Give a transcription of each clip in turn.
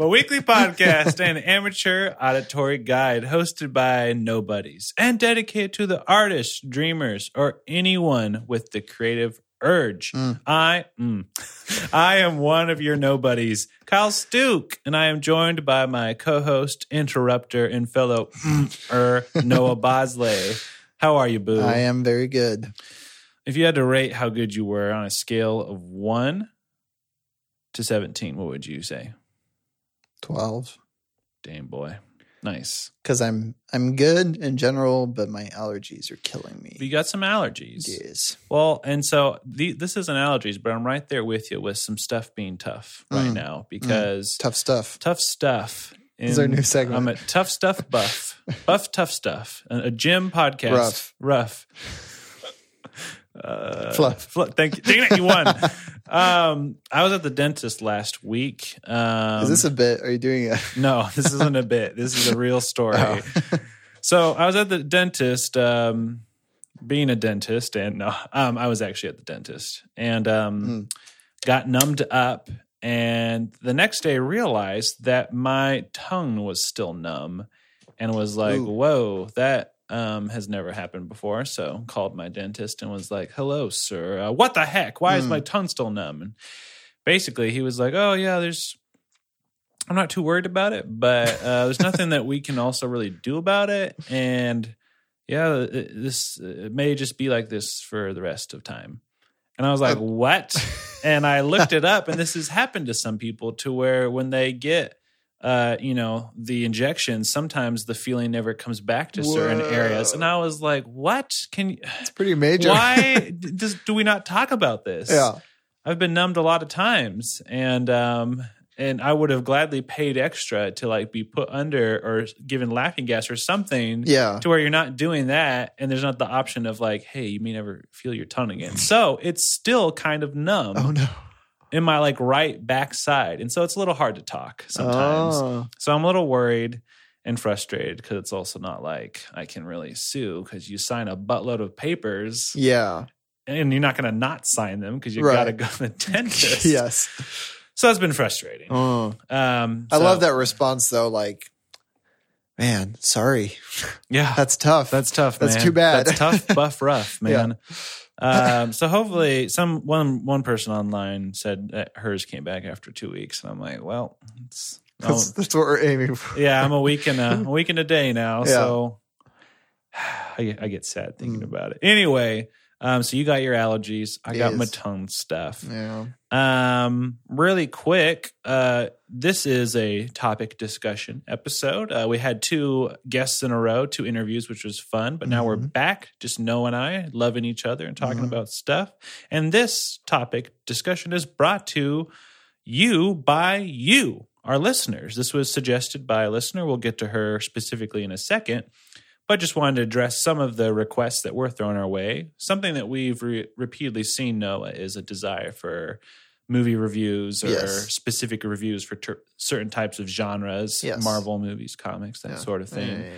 Plumbing Fools. Shut up. A weekly podcast and amateur auditory guide hosted by nobodies and dedicated to the artists, dreamers, or anyone with the creative urge. I mm, I am one of your nobodies, Kyle Stuke, and I am joined by my co-host, interrupter, and fellow er, Noah Bosley. How are you, Boo? I am very good. If you had to rate how good you were on a scale of one to 17, what would you say? 12 Damn boy. Nice. because I'm I'm good in general, but my allergies are killing me. You got some allergies. Yes. Well, and so the, this isn't allergies, but I'm right there with you with some stuff being tough right Mm. now because Tough stuff. tough stuff. This is our new segment. I'm a tough stuff buff. buff tough stuff. A, a gym podcast. Rough. Rough. Uh, Fluff. fl- thank you. Dang it, you won. um, I was at the dentist last week. Um, Is this a bit? Are you doing it? no, this isn't a bit. This is a real story. Oh. so I was at the dentist, um, being a dentist, and no, um, I was actually at the dentist and um, Hmm. got numbed up. And the next day, realized that my tongue was still numb, and was like, Ooh. "Whoa, that." Um, has never happened before, so called my dentist and was like, "Hello, sir. Uh, what the heck? Why is Hmm. my tongue still numb?" And basically, he was like, "Oh yeah, there's I'm not too worried about it, but uh, there's nothing that we can also really do about it. And yeah, it- this it may just be like this for the rest of time. And I was like, what? And I looked it up, and this has happened to some people to where when they get, uh, you know, the injection, sometimes the feeling never comes back to certain areas. And I was like, what? Can you? It's pretty major. Why does, do we not talk about this? yeah. I've been numbed a lot of times, and um, and I would have gladly paid extra to like be put under or given laughing gas or something. Yeah. To where you're not doing that, and there's not the option of like, hey, you may never feel your tongue again. So it's still kind of numb Oh no. In my like right backside, and so it's a little hard to talk sometimes. Oh. So I'm a little worried and frustrated because it's also not like I can really sue because you sign a buttload of papers Yeah. and you're not going to not sign them because you Right. got to go to the dentist. yes. So that's been frustrating. Oh. Um, I love that response though. Like, man, sorry. Yeah, That's tough. that's tough. that's man. too bad. That's tough, buff, rough, Yeah. Um, so hopefully, some one one person online said that hers came back after two weeks, and I'm like, well, it's, that's, that's what we're aiming for. yeah, I'm a week and a, a week and a day now, Yeah. so I get, I get sad thinking Mm. about it. Anyway, um, so you got your allergies, I got my tongue stuff. Yeah. Um, really quick, uh, this is a topic discussion episode. Uh, we had two guests in a row, two interviews, which was fun, but now we're Mhm. back, just Noah and I loving each other and talking Mhm. about stuff. And this topic discussion is brought to you by you, our listeners. This was suggested by a listener. We'll get to her specifically in a second but just wanted to address some of the requests that were thrown our way. Something that we've re- repeatedly seen, Noah, is a desire for movie reviews or Yes. specific reviews for ter- certain types of genres, Yes. Marvel movies, comics, that Yeah. sort of thing. yeah,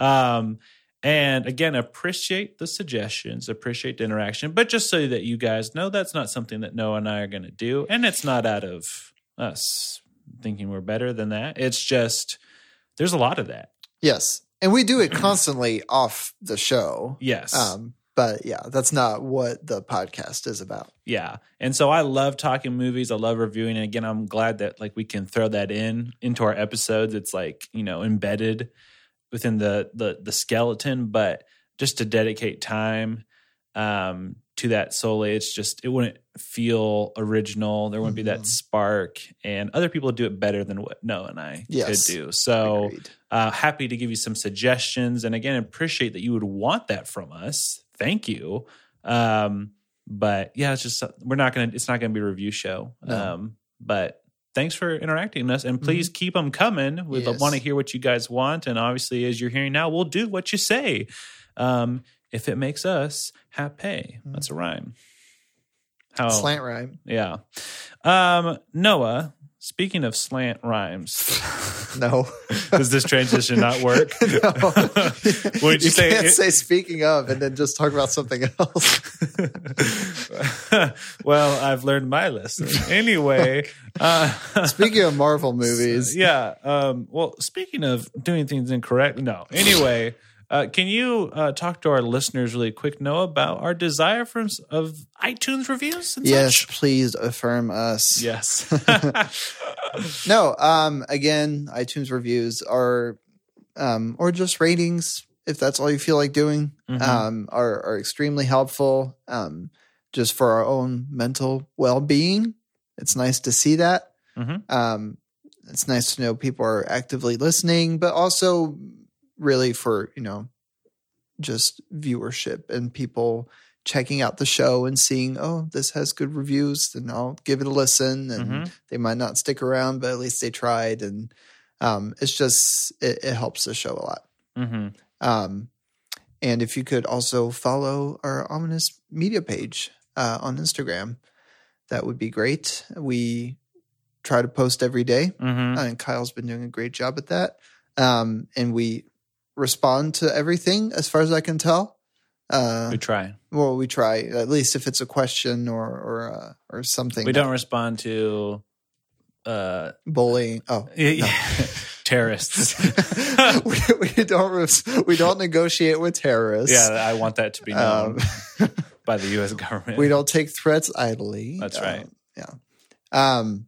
yeah. Um, and again, appreciate the suggestions, appreciate the interaction, but just so that you guys know, that's not something that Noah and I are going to do. And it's not out of us thinking we're better than that. It's just, there's a lot of that. Yes. And we do it constantly off the show. Yes. Um, but yeah, that's not what the podcast is about. Yeah. And so I love talking movies. I love reviewing. And again, I'm glad that like we can throw that in into our episodes. It's like, you know, embedded within the the the skeleton, but just to dedicate time um to that solely, it's just it wouldn't feel original. There wouldn't be that Mhm. spark. And other people do it better than what Noah and I Yes. could do. So Agreed. Uh, happy to give you some suggestions. And again appreciate that you would want that from us. Thank you. Um, but yeah it's just we're not gonna it's not gonna be a review show. No. um, but thanks for interacting with us. And please keep them coming. We Yes. want to hear what you guys want. And obviously as you're hearing now we'll do what you say. Um, if it makes us happy. That's a rhyme. How Slant rhyme. yeah. Um, Noah, speaking of slant rhymes, No. does this transition not work? no. Would you you say can't it- say speaking of and then just talk about something else. well, I've learned my lesson. Anyway, uh, Speaking of Marvel movies, yeah. Um, well, speaking of doing things incorrect, no. Anyway, uh, can you uh, talk to our listeners really quick, Noah, about our desire for of iTunes reviews? Yes, such? please affirm us. yes. No, um, again, iTunes reviews are, um, or just ratings, if that's all you feel like doing, Mhm. um, are, are extremely helpful. Um, just for our own mental well being. It's nice to see that. Mhm. Um, it's nice to know people are actively listening, but also really for, you know, just viewership and people checking out the show and seeing, oh, this has good reviews, then I'll give it a listen. And Mhm. they might not stick around, but at least they tried. And um, it's just, it, it helps the show a lot. hmm Um, and if you could also follow our ominous media page uh, on Instagram, that would be great. We try to post every day, hmm and Kyle's been doing a great job at that. Um, and we respond to everything, as far as I can tell. Uh, We try. well, we try at least if it's a question or or uh, or something. We don't respond to uh, bullying. Oh, yeah terrorists. we, we don't we don't negotiate with terrorists. yeah, I want that to be known Um, by the U.S. government. we don't take threats idly. That's Uh, right. yeah. Um,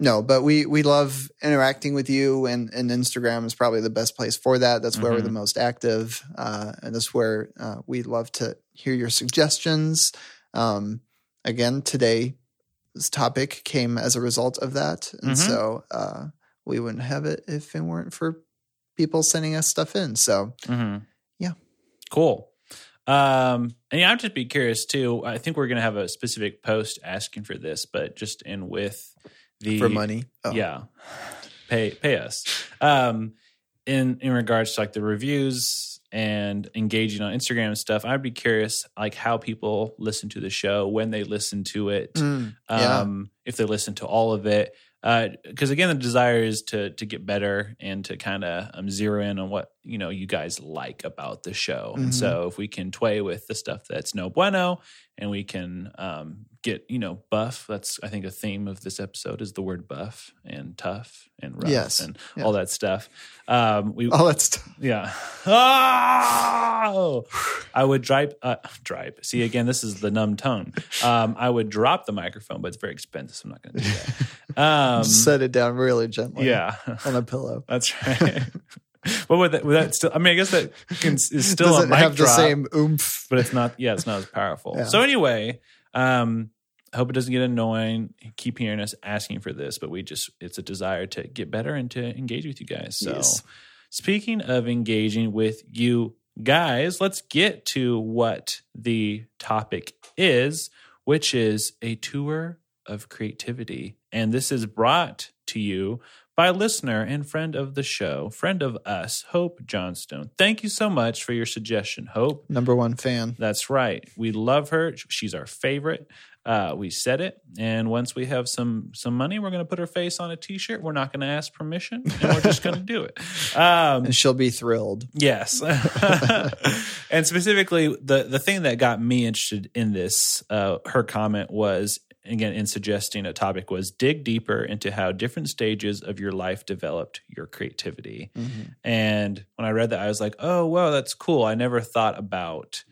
no, but we we love interacting with you, and and Instagram is probably the best place for that. That's where we're Mhm. the most active, uh, and that's where uh, we love to hear your suggestions. Um, again, today this topic came as a result of that, and Mhm. so uh, we wouldn't have it if it weren't for people sending us stuff in. So hmm Yeah. Cool. Um, and yeah, I'd just be curious too. I think we're going to have a specific post asking for this, but just in with the for money, oh. yeah, pay pay us. Um, in in regards to like the reviews and engaging on Instagram and stuff, I'd be curious like how people listen to the show when they listen to it Mm, yeah. um, if they listen to all of it. Because again, the desire is to to get better and to kind of um, zero in on what you know you guys like about the show. Mhm. And so, if we can toy with the stuff that's no bueno, and we can um, get you know buff. That's I think a theme of this episode is the word buff and tough and rough Yes. and Yeah. all that stuff. Um, we Oh, that's yeah. Oh, I would drive. Uh, drive. See again. This is the numb tone. Um, I would drop the microphone, but it's very expensive. So I'm not going to do that. Um, set it down really gently. yeah, on a pillow. that's right. what would that? Would that still? I mean, I guess that can, is still a Doesn't mic have drop, the same oomph. but it's not. Yeah, it's not as powerful. Yeah. So anyway, um, I hope it doesn't get annoying. Keep hearing us asking for this, but we just it's a desire to get better and to engage with you guys. So. Yes. Speaking of engaging with you guys, let's get to what the topic is, which is a tour of creativity. And this is brought to you by listener and friend of the show, friend of us, Hope Johnstone. Thank you so much for your suggestion, Hope. Number one fan. That's right. We love her. She's our favorite. Uh, we said it, and once we have some some money, we're going to put her face on a T-shirt. We're not going to ask permission, and we're just going to do it. Um, And she'll be thrilled. Yes. and specifically the the thing that got me interested in this uh her comment was again in suggesting a topic was dig deeper into how different stages of your life developed your creativity. Mm-hmm. And when I read that I was like, "Oh, wow, that's cool. I never thought about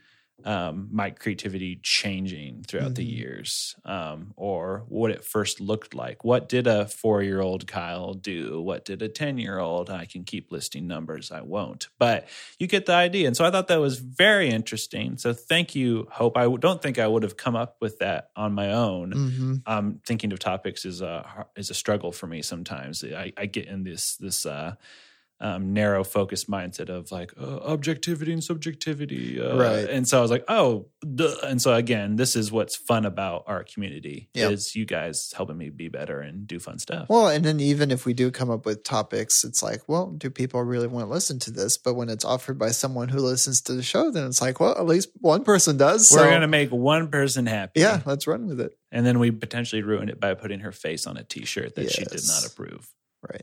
um, my creativity changing throughout the Mhm. years, um, or what it first looked like. What did a four year old Kyle do? What did a 10 year old? I can keep listing numbers, I won't. But you get the idea. And so I thought that was very interesting. So thank you, Hope. I don't think I would have come up with that on my own. hmm Um, thinking of topics is a is a struggle for me sometimes. I, I get in this this uh, um, narrow focused mindset of like uh, objectivity and subjectivity, uh, Right. And so I was like, oh, duh. and so again, this is what's fun about our community Yep. is you guys helping me be better and do fun stuff. Well, and then even if we do come up with topics, it's like, well, do people really want to listen to this? But when it's offered by someone who listens to the show, then it's like, well, at least one person does. We're so, gonna make one person happy. yeah, let's run with it. And then we potentially ruined it by putting her face on a T-shirt that she did not approve. Right.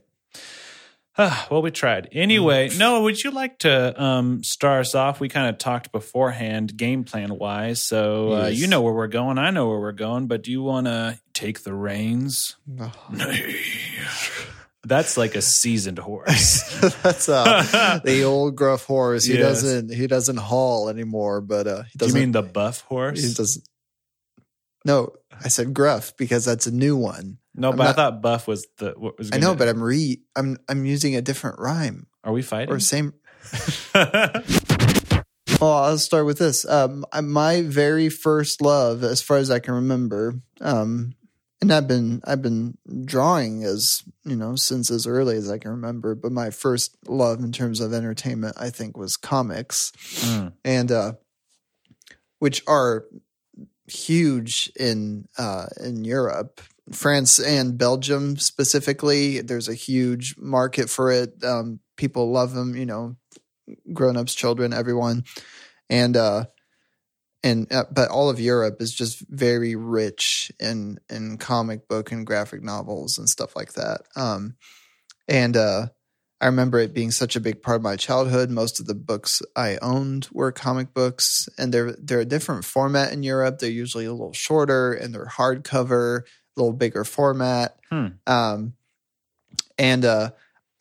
Ah, well, we tried. Anyway, Noah, would you like to um, start us off? We kind of talked beforehand, game plan wise. So uh, Yes. you know where we're going. I know where we're going. But do you want to take the reins? Nay. That's like a seasoned horse. That's uh, the old gruff horse. He Yes. doesn't he doesn't haul anymore, but uh, he do you doesn't. mean the buff horse? he doesn't. No, I said gruff because that's a new one. No, I'm but I thought buff was the what was. I know, but I'm re I'm I'm using a different rhyme are we fighting? or same. Well, I'll start with this. Um, my very first love, as far as I can remember, um, and I've been I've been drawing as you know since as early as I can remember. But my first love in terms of entertainment, I think, was comics, Mm. and uh, which are huge in uh, in Europe. France and Belgium specifically, there's a huge market for it. Um, people love them, you know, grown-ups, children, everyone. And uh and uh, but all of Europe is just very rich in in comic book and graphic novels and stuff like that. Um and uh I remember it being such a big part of my childhood. Most of the books I owned were comic books, and they're they're a different format in Europe. They're usually a little shorter, and they're hardcover, little bigger format. Hmm. Um, and uh,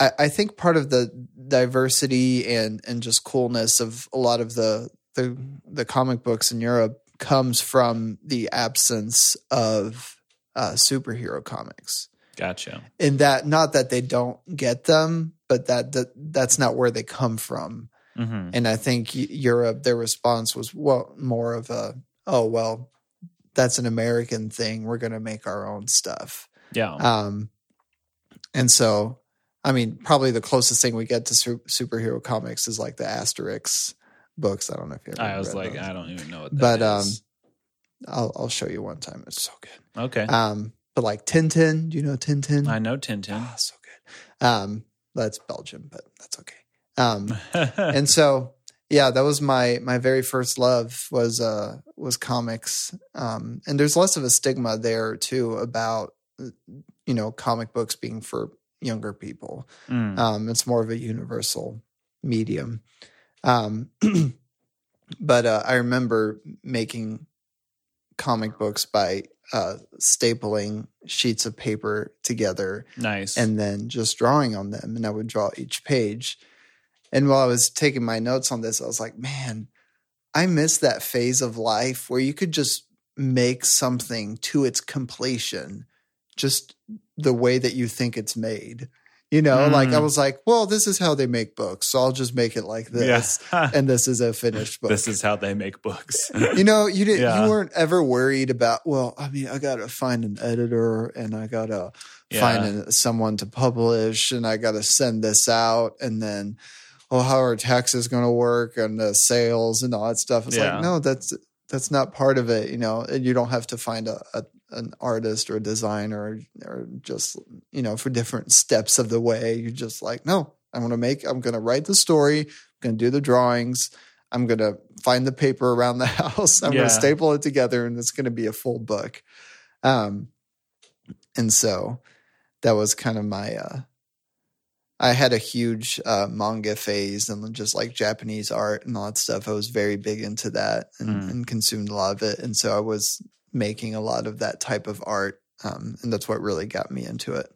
I, I think part of the diversity and and just coolness of a lot of the the the comic books in Europe comes from the absence of uh, superhero comics Gotcha. in that not that they don't get them but that, that that's not where they come from hmm and i think europe their response was well more of a oh well that's an american thing we're going to make our own stuff Yeah. um and so i mean probably the closest thing we get to su- superhero comics is like the asterix books i don't know if you ever I was like, those. I don't even know what that But, um. I'll, I'll show you one time it's so good okay. um but like tintin do you know tintin I know Tintin. Ah, so good. Um, that's Belgium, but that's okay. Um, and so yeah, that was my my very first love was uh was comics. Um, and there's less of a stigma there too about you know comic books being for younger people. Mm. Um, it's more of a universal medium. Um, but uh, I remember making comic books by uh, stapling sheets of paper together nice. and then just drawing on them. And I would draw each page. And while I was taking my notes on this, I was like, man, I miss that phase of life where you could just make something to its completion, just the way that you think it's made. You know, like I Mm. was like, well, this is how they make books. So I'll just make it like this. yeah. And this is a finished book. this is how they make books. you know, you didn't Yeah. you weren't ever worried about, well, I mean, I gotta find an editor and I gotta Yeah. find an, someone to publish and I gotta send this out and then oh how are taxes gonna work and the sales and all that stuff. It's Yeah. like, no, that's that's not part of it, you know, and you don't have to find a, a an artist or a designer or just you know for different steps of the way. You're just like, no, I'm gonna make I'm gonna write the story, I'm gonna do the drawings, I'm gonna find the paper around the house, I'm Yeah. gonna staple it together, and it's gonna be a full book. Um and so that was kind of my uh I had a huge uh, manga phase and just like Japanese art and all that stuff. I was very big into that and, Mm. and consumed a lot of it. And so I was making a lot of that type of art. Um, and that's what really got me into it.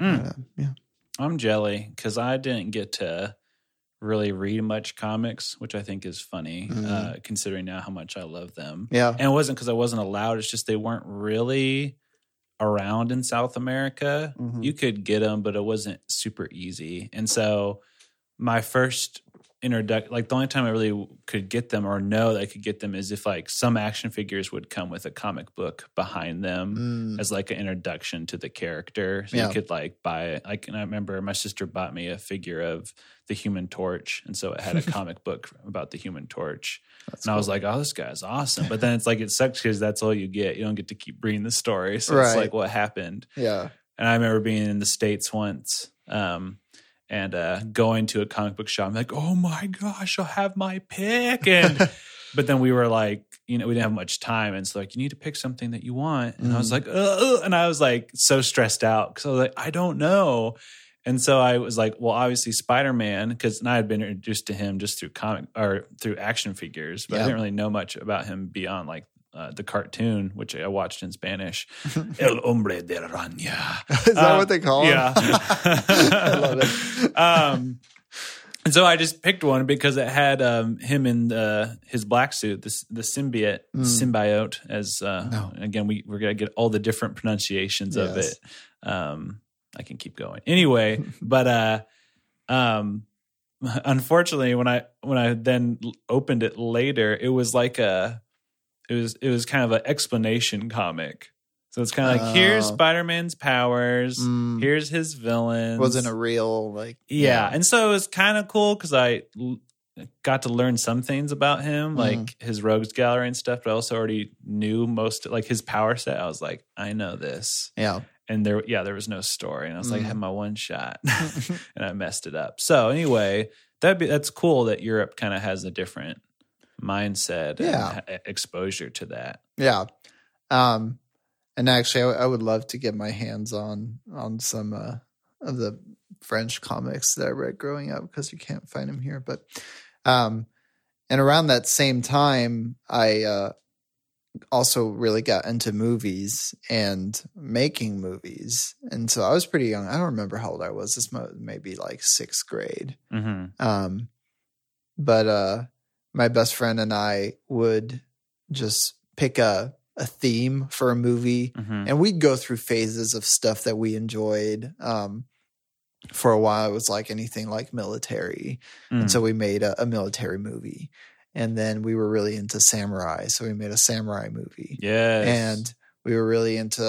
Mm. Uh, yeah. I'm jelly because I didn't get to really read much comics, which I think is funny, Mhm. uh, considering now how much I love them. Yeah. And it wasn't because I wasn't allowed. It's just they weren't really around in South America. Mhm. You could get them, but it wasn't super easy. And so my first introduction, like the only time I really could get them or know that I could get them is if like some action figures would come with a comic book behind them Mm. as like an introduction to the character. So Yeah. you could like buy it. Like, and I remember my sister bought me a figure of the Human Torch, and so it had a comic book about the Human Torch. That's and I was like, "Oh, this guy's awesome!" But then it's like it sucks because that's all you get. You don't get to keep reading the story. So it's like what happened. yeah. And I remember being in the states once. Um, and uh, going to a comic book shop, I'm like, oh my gosh, I'll have my pick. And but then we were like, you know, we didn't have much time, and so like, you need to pick something that you want, and I was Mm. like, and I was like so stressed out because I was like, I don't know. And so I was like, well, obviously Spider Man, because I had been introduced to him just through comic or through action figures, but I didn't really know much about him beyond like uh, the cartoon, which I watched in Spanish. El hombre de araña. Is that Um, what they call him? Yeah. I love it. um, and so I just picked one because it had um, him in the, his black suit, the, the symbiote, Mm. symbiote. As uh, No. again, we we're gonna get all the different pronunciations of it. Um, I can keep going anyway, but uh, um, unfortunately, when I when I then opened it later, it was like a it was it was kind of an explanation comic. So it's kind of like here's Oh. Spider Man's powers, Mm. here's his villains. Wasn't a real like Yeah. And so it was kind of cool because I l- got to learn some things about him, Mhm. like his rogues gallery and stuff, but I also already knew most, like his power set. I was like, I know this. yeah. And there, yeah, there was no story. And I was like, I had my one shot and I messed it up. So anyway, that'd be, that's cool that Europe kind of has a different mindset Yeah. and exposure to that. Yeah. Um, and actually, I, I would love to get my hands on on some uh, of the French comics that I read growing up because you can't find them here. But um, and around that same time, I uh, also really got into movies and making movies, and so I was pretty young. I don't remember how old I was. This mo- maybe like sixth grade. Mm-hmm. Um, but uh, my best friend and I would just pick a a theme for a movie, Mm-hmm. and we'd go through phases of stuff that we enjoyed. Um, for a while, it was like anything like military, Mm. and so we made a, a military movie. And then we were really into samurai, so we made a samurai movie. Yeah, And we were really into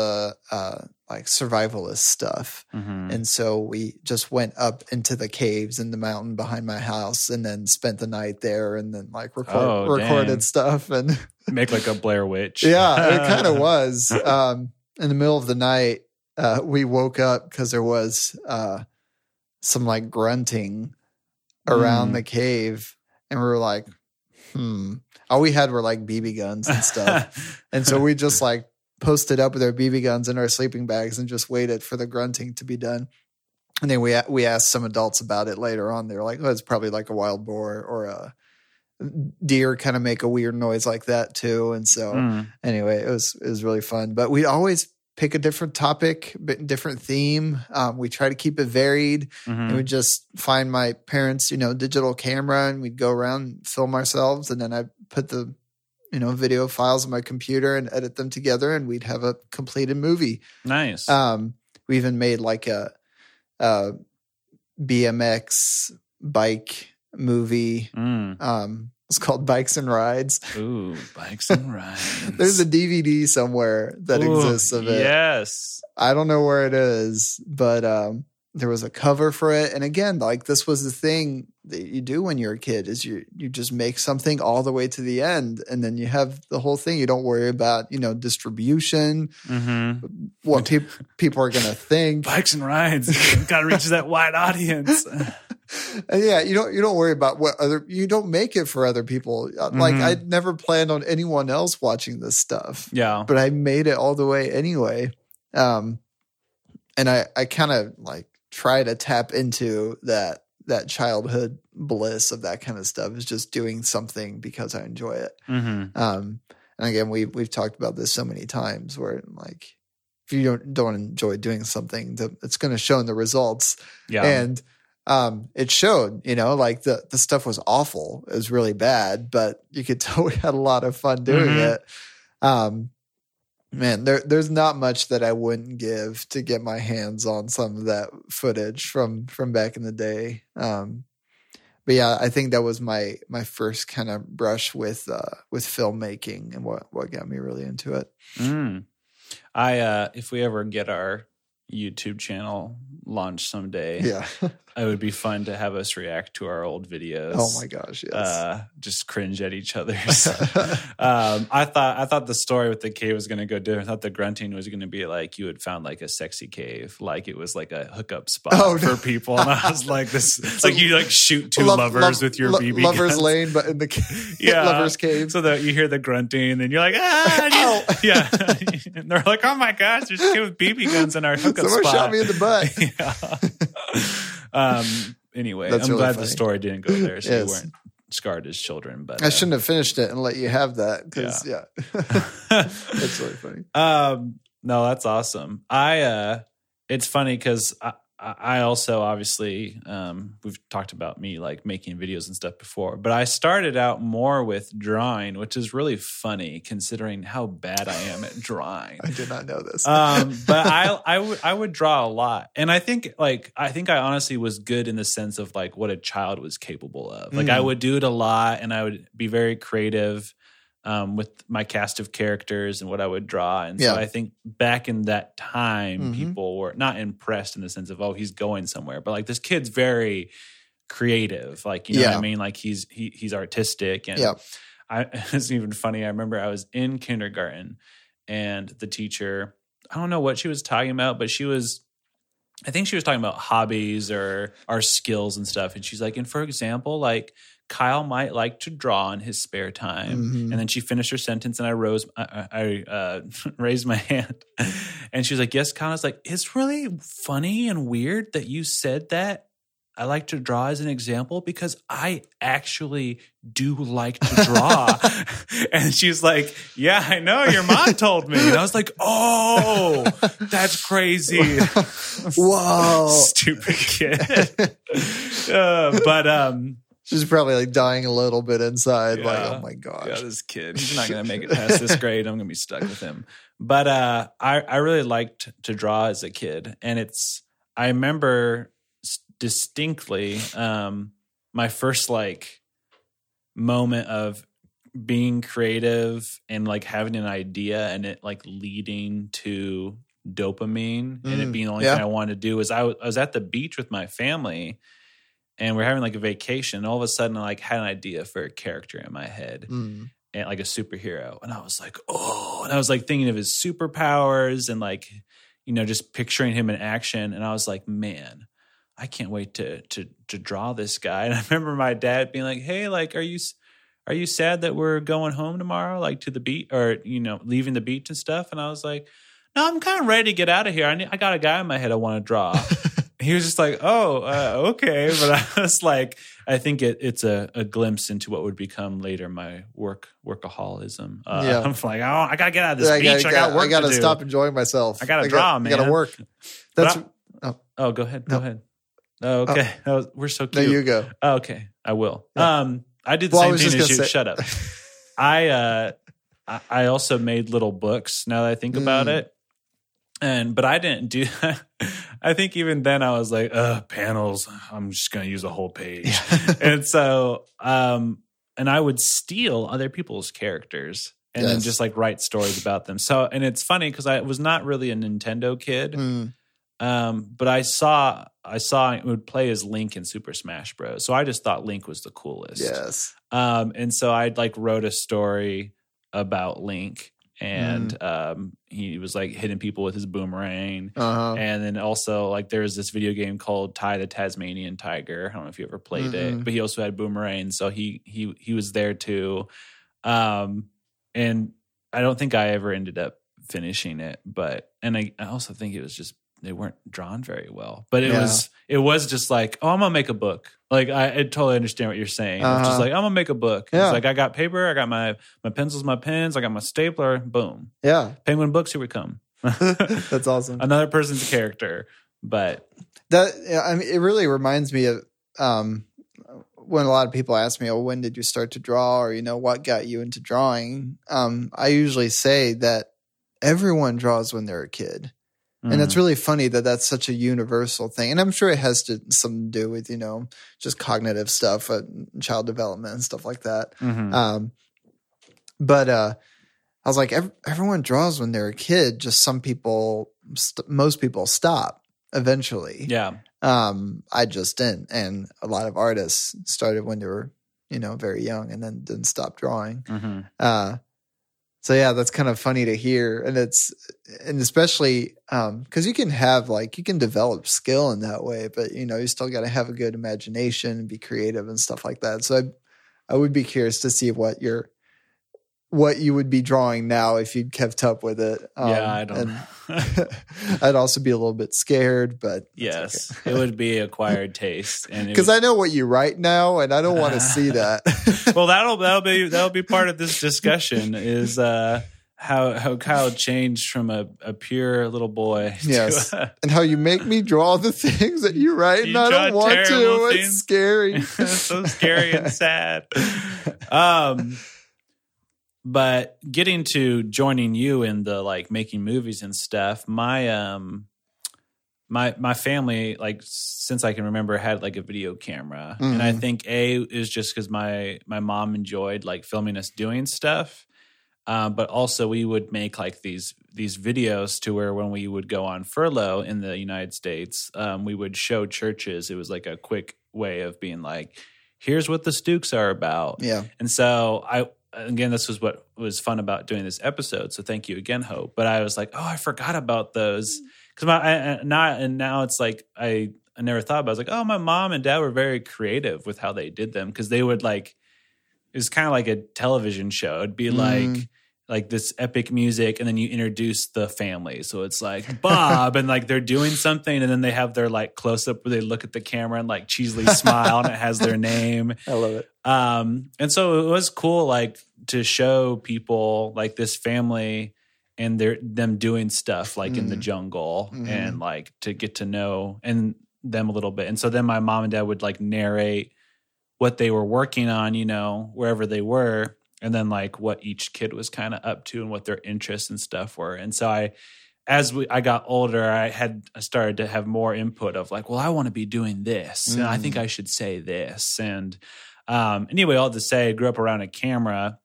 uh, like survivalist stuff. Mhm. And so we just went up into the caves in the mountain behind my house and then spent the night there and then like record, Oh, recorded dang. stuff. And make like a Blair Witch. yeah, it kind of was. Um, in the middle of the night, uh, we woke up because there was uh, some like grunting around Mm. the cave. And we were like, hmm. All we had were like BB guns and stuff. And so we just like posted up with our BB guns in our sleeping bags and just waited for the grunting to be done. And then we we asked some adults about it later on. They were like, "Oh, it's probably like a wild boar or a deer kind of make a weird noise like that too." And so Mm. anyway, it was it was really fun. But we always pick a different topic, different theme. Um, we try to keep it varied, Mhm. and we just find my parents, you know, digital camera, and we'd go around and film ourselves, and then I put the you know video files on my computer and edit them together, and we'd have a completed movie. Nice. Um, we even made like a, a BMX bike movie. Mm. Um, it's called Bikes and Rides. Ooh, bikes and rides. There's a DVD somewhere that Ooh, exists of it. Yes. I don't know where it is, but um, there was a cover for it. And again, like this was the thing that you do when you're a kid is you you just make something all the way to the end, and then you have the whole thing. You don't worry about you know distribution, Mm-hmm. what peop people are going to think. Bikes and rides. Got to reach that wide audience. And yeah, you don't you don't worry about what other you don't make it for other people. Uh, Like Mhm. I never planned on anyone else watching this stuff. Yeah. but I made it all the way anyway. Um, and I, I kind of like try to tap into that, that childhood bliss of that kind of stuff is just doing something because I enjoy it. Mm-hmm. Um, and again, we, we've talked about this so many times where like, if you don't, don't enjoy doing something, it's going to show in the results. Yeah. And, um, it showed, you know, like the, the stuff was awful. It was really bad, but you could tell we had a lot of fun doing Mhm. it. Um, man, there, there's not much that I wouldn't give to get my hands on some of that footage from, from back in the day. Um, but yeah, I think that was my, my first kind of brush with, uh, with filmmaking and what, what got me really into it. Mm. I uh if we ever get our YouTube channel launched someday, Yeah. it would be fun to have us react to our old videos. Oh my gosh, yes. Uh, just cringe at each other's. um, I thought I thought the story with the cave was going to go different. I thought the grunting was going to be like you had found like a sexy cave, like it was like a hookup spot Oh, for no. people. And I was like, this, it's like you like shoot two Love- lovers love- with your lo- BB lovers guns. lane, but in the ca- Yeah. lovers cave. So that you hear the grunting, and then you're like, ah, yeah. and they're like, oh my gosh, there's a kid with BB guns in our hookup Someone spot. shot me in the butt. yeah. Um. Anyway, That's I'm really glad funny. the story didn't go there, so you Yes. weren't scarred as children. But I uh, shouldn't have finished it and let you have that because yeah, that's really funny. um. No, that's awesome. I. uh It's funny because I. I also obviously um, we've talked about me like making videos and stuff before, but I started out more with drawing, which is really funny considering how bad I am at drawing. I did not know this. um, but I I would I would draw a lot, and I think like I think I honestly was good in the sense of like what a child was capable of. Like I Mm. would do it a lot, and I would be very creative um, with my cast of characters and what I would draw. And Yeah. so I think back in that time, Mhm. people were not impressed in the sense of oh he's going somewhere, but like this kid's very creative. Like you know what I mean? Like he's he, he's artistic and. yeah, I it's even funny. I remember I was in kindergarten and the teacher, I don't know what she was talking about, but she was I think she was talking about hobbies or our skills and stuff. And she's like, and for example, like Kyle might like to draw in his spare time. Mhm. And then she finished her sentence, and I rose, I, I uh, raised my hand, and she was like, "Yes, Kyle." I was like, "It's really funny and weird that you said that." I like to draw as an example because I actually do like to draw. and she's like, Yeah, I know. Your mom told me. And I was like, Oh, that's crazy. Whoa. Stupid kid. Uh, but um, She's probably like dying a little bit inside, like, oh my gosh. yeah, this kid, he's not going to make it past this grade. I'm going to be stuck with him. But uh, I, I really liked to draw as a kid. And it's, I remember distinctly um, my first like moment of being creative and like having an idea and it like leading to dopamine and it Mm, being the only yeah. thing I wanted to do was I was, I was at the beach with my family and we're having like a vacation. And All of a sudden, I like had an idea for a character in my head Mm. and like a superhero, and I was like, oh, and I was like thinking of his superpowers and like you know just picturing him in action, and I was like, man. I can't wait to to to draw this guy. And I remember my dad being like, "Hey, like, are you are you sad that we're going home tomorrow, like to the beach, or you know, leaving the beach and stuff?" And I was like, "No, I'm kind of ready to get out of here. I need, I got a guy in my head I want to draw." he was just like, "Oh, uh, okay," but I was like, I think it, it's a, a glimpse into what would become later my work workaholism. Uh, Yeah. I'm like, oh, I gotta get out of this I beach. gotta, I got work I gotta to do. stop enjoying myself. I gotta got- draw, I gotta work. That's I- Oh, go ahead. Go No. ahead. Oh, okay. That was, we're so cute. there you go. Oh, okay, I will. Yeah. Um, I did the Well, same thing as you. say- Shut up. I uh, I- I also made little books. Now that I think about Mm. it, and but I didn't do. that. I think even then I was like, uh, panels. I'm just gonna use a whole page, and so um, and I would steal other people's characters. And then just like write stories about them. So, and it's funny because I was not really a Nintendo kid. Mm. Um, but I saw I saw it would play as Link in Super Smash Bros. So I just thought Link was the coolest. Yes. Um, and so I like wrote a story about Link, and um, he was like hitting people with his boomerang. Uh huh. And then also like there was this video game called Ty the Tasmanian Tiger. I don't know if you ever played Mm-mm. it, but he also had boomerang, so he he he was there too. Um, and I don't think I ever ended up finishing it, but and I, I also think it was just they weren't drawn very well. But it Yeah. was it was just like oh I'm gonna make a book. Like I, I totally understand what you're saying. It's just Uh-huh. like I'm gonna make a book. Yeah. It's like I got paper, I got my my pencils, my pens, I got my stapler. Boom, Yeah. Penguin books. Here we come. That's awesome. Another person's character, but That I mean, it really reminds me of um, when a lot of people ask me, "Oh, when did you start to draw?" or you know, what got you into drawing? Um, I usually say that everyone draws when they're a kid, and mm, it's really funny that that's such a universal thing. And I'm sure it has to something to do with you know just cognitive stuff, uh, child development, and stuff like that. mhm. Um, but uh, I was like, ev- everyone draws when they're a kid. Just some people, st- most people stop eventually. yeah, Um, I just didn't, and a lot of artists started when they were, you know, very young, and then didn't stop drawing. hmm Uh, so yeah, that's kind of funny to hear, and it's and especially um, because you can have like you can develop skill in that way, but you know you still got to have a good imagination and be creative and stuff like that. So I, I would be curious to see what your what you would be drawing now if you'd kept up with it. Um, yeah, I don't. and I'd also be a little bit scared, but yes, it would be acquired taste, and because I know what you write now, and I don't want to see that. well, that'll that'll be that'll be part of this discussion is uh, how how Kyle changed from a, a pure little boy. to Yes. a- and how you make me draw the things that you write, You and I don't want to. things. It's scary. so scary and sad. Um, but getting to joining you in the like making movies and stuff, my um, my my family like since I can remember had like a video camera, and I Mhm. think a is just because my my mom enjoyed like filming us doing stuff. Um, but also we would make like these these videos to where when we would go on furlough in the United States, um, we would show churches. It was like a quick way of being like, "Here's what the Stooks are about." Yeah. And so I again, this was what was fun about doing this episode. So thank you again, Hope. But I was like, oh, I forgot about those mm-hmm. because my I, I- now and now it's like I I never thought about. It. I was like, oh, my mom and dad were very creative with how they did them because they would like it was kind of like a television show. It'd be mm-hmm. like like this epic music and then you introduce the family so it's like bob and like they're doing something and then they have their like close up where they look at the camera and like cheesily smile and it has their name I love it. um and so it was cool like to show people like this family and they're them doing stuff like in the Mhm. jungle Mhm. and like to get to know and them a little bit and so then my mom and dad would like narrate what they were working on you know wherever they were and then like what each kid was kind of up to and what their interests and stuff were and so i as we, I got older, I had I started to have more input of like, well, I want to be doing this, and I think I should say this. And um, anyway, all to say, I grew up around a camera,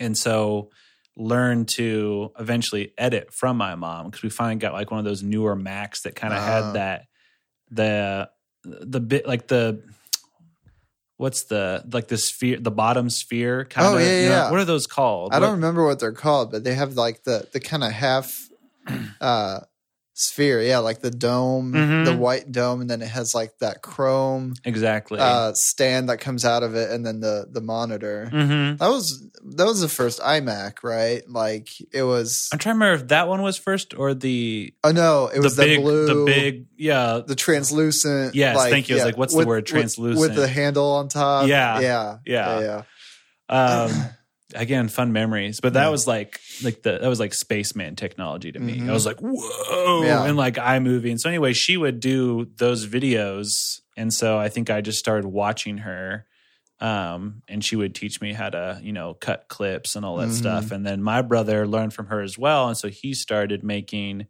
and so learned to eventually edit from my mom because we finally got like one of those newer Macs that kind of Ah. had that the the bit like the what's the like the sphere the bottom sphere kind of Oh, yeah, yeah. what are those called I don't remember what they're called, but they have like the the kind of half uh sphere, yeah, like the dome, Mhm. the white dome, and then it has like that chrome exactly uh stand that comes out of it, and then the the monitor. hmm That was that was the first iMac, right? Like it was. I'm trying to remember if that one was first or the Oh no, it was the the, big blue, the big yeah the translucent. Yes, like, thank you. I was like, what's the with- word? with- Translucent. with the handle on top. Yeah. yeah, Yeah. yeah. um again fun memories but that Yeah. was like like the that was like spaceman technology to me Mhm. i was like whoa Yeah. and like imovie and so anyway she would do those videos and so i think i just started watching her um and she would teach me how to you know cut clips and all that Mhm. stuff and then my brother learned from her as well and so he started making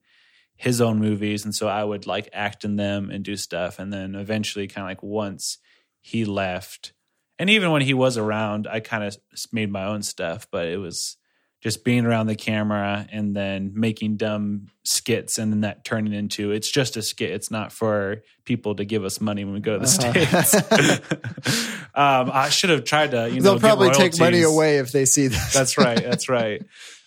his own movies and so i would like act in them and do stuff and then eventually kind of like once he left and even when he was around i kind of made my own stuff but it was just being around the camera and then making dumb skits and then that turning into it's just a skit it's not for people to give us money when we go to the Uh-huh. states um, i should have tried to you know They'll probably take money away if they see this. That's right. That's right.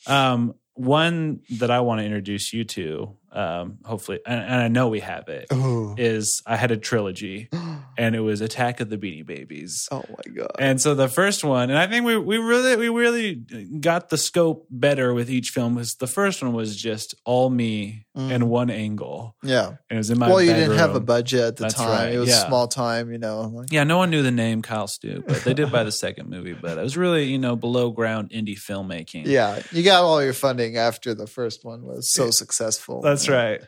Um, one that I want to introduce you to, um, hopefully, and, and I know we have it, oh. is I had a trilogy, and it was Attack of the Beanie Babies. oh my god. And so the first one, and I think we we really we really got the scope better with each film Was the first one was just all me Mm. and one angle, Yeah. and it was in my. Well, you didn't have a budget at the That's time. right, It was yeah. small time, you know. Like, Yeah, no one knew the name Kyle Stu, but they did by the second movie. But it was really you know below ground indie filmmaking. yeah, you got all your funding after the first one was so successful. That's. Right.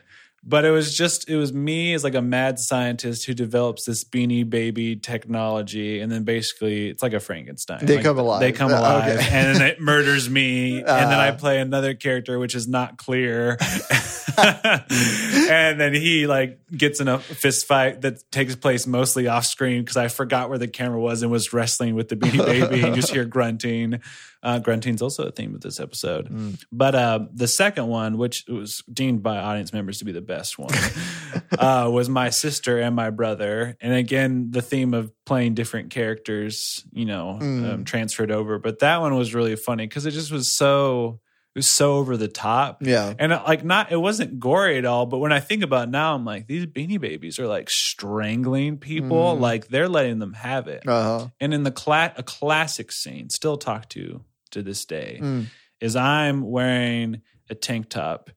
But it was just it was me as like a mad scientist who develops this beanie baby technology, and then basically it's like a Frankenstein. They Like, come alive. They come Uh, alive, okay. and then it murders me, and then I Uh. play another character which is not clear, and then he like gets in a fist fight that takes place mostly off screen because I forgot where the camera was and was wrestling with the beanie baby, and just hear grunting. Uh, grunting's also a theme of this episode. Mm. But uh, the second one, which was deemed by audience members to be the best one. uh, was my sister and my brother, and again the theme of playing different characters, you know, Mm. um, transferred over. But that one was really funny because it just was so it was so over the top. Yeah. And uh, like not it wasn't gory at all, but when I think about now, I'm like, these beanie babies are like strangling people, Mm. like they're letting them have it. Uh-huh. And in the cla- a classic scene, still talk to to this day, Mm. is I'm wearing a tank top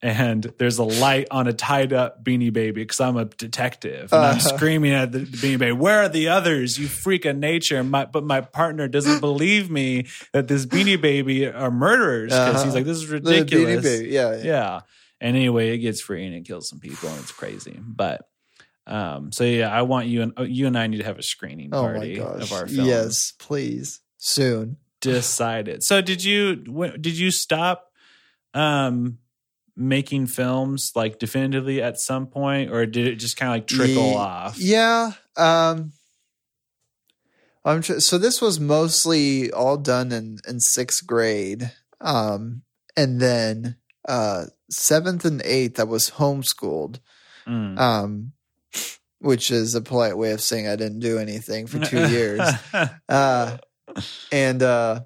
and there's a light on a tied up beanie baby because I'm a detective and I'm Uh-huh. screaming at the beanie baby, "Where are the others? You freak of nature!" My, but my partner doesn't believe me that this beanie baby are murderers because Uh-huh. he's like, "This is ridiculous." Yeah. yeah. Yeah. And anyway, it gets free and it kills some people and it's crazy. But um, so yeah, I want you and uh, you and I need to have a screening Oh party gosh. of our film. Yes, please. Soon. Decided. So did you did you stop um making films like definitively at some point or did it just kind of like trickle Ye- off? Yeah. Um I'm tr- so this was mostly all done in in 6th grade. Um and then uh 7th and 8th I was homeschooled. Mm. Um which is a polite way of saying I didn't do anything for 2 years. Uh and uh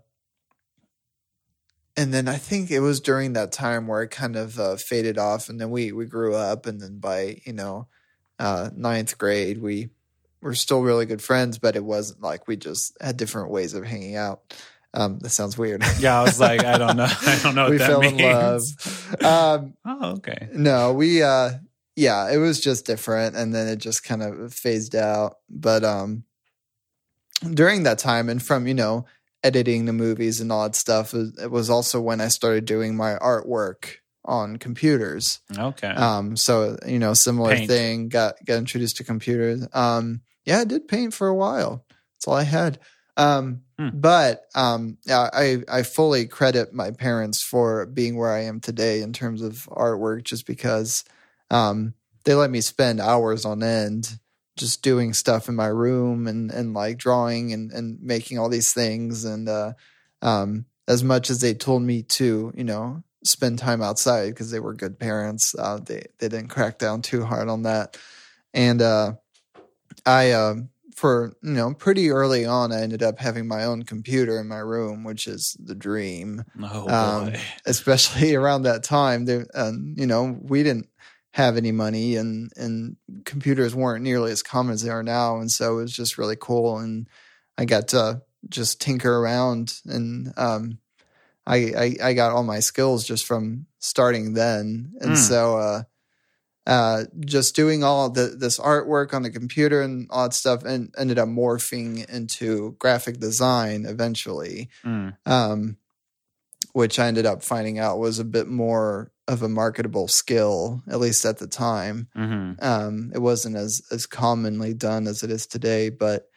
and then I think it was during that time where it kind of uh, faded off, and then we we grew up, and then by you know uh, ninth grade we were still really good friends, but it wasn't like we just had different ways of hanging out. Um, that sounds weird. yeah, I was like, I don't know. I don't know what we that fell means. in love. Um, Oh, okay. no, we uh yeah, it was just different and then it just kind of phased out. But um during that time and from, you know, editing the movies and all that stuff, it was also when I started doing my artwork on computers. Okay. Um so, you know, similar Paint. thing, got got introduced to computers. Um yeah, I did paint for a while. That's all I had. Um Hmm. but um yeah, I I fully credit my parents for being where I am today in terms of artwork just because um they let me spend hours on end just doing stuff in my room and and like drawing and and making all these things and uh um as much as they told me to you know spend time outside because they were good parents uh they they didn't crack down too hard on that and uh i um for you know pretty early on i ended up having my own computer in my room which is the dream oh boy. um, especially around that time. There, um, you know, we didn't have any money, and and computers weren't nearly as common as they are now, and so it was just really cool. And I got to just tinker around, and um, I, I I got all my skills just from starting then, and Mm. so. Uh, uh, just doing all the, this artwork on the computer and all that stuff, and ended up morphing into graphic design eventually Mm. um, which I ended up finding out was a bit more of a marketable skill, at least at the time. hmm Um, it wasn't as as commonly done as it is today, but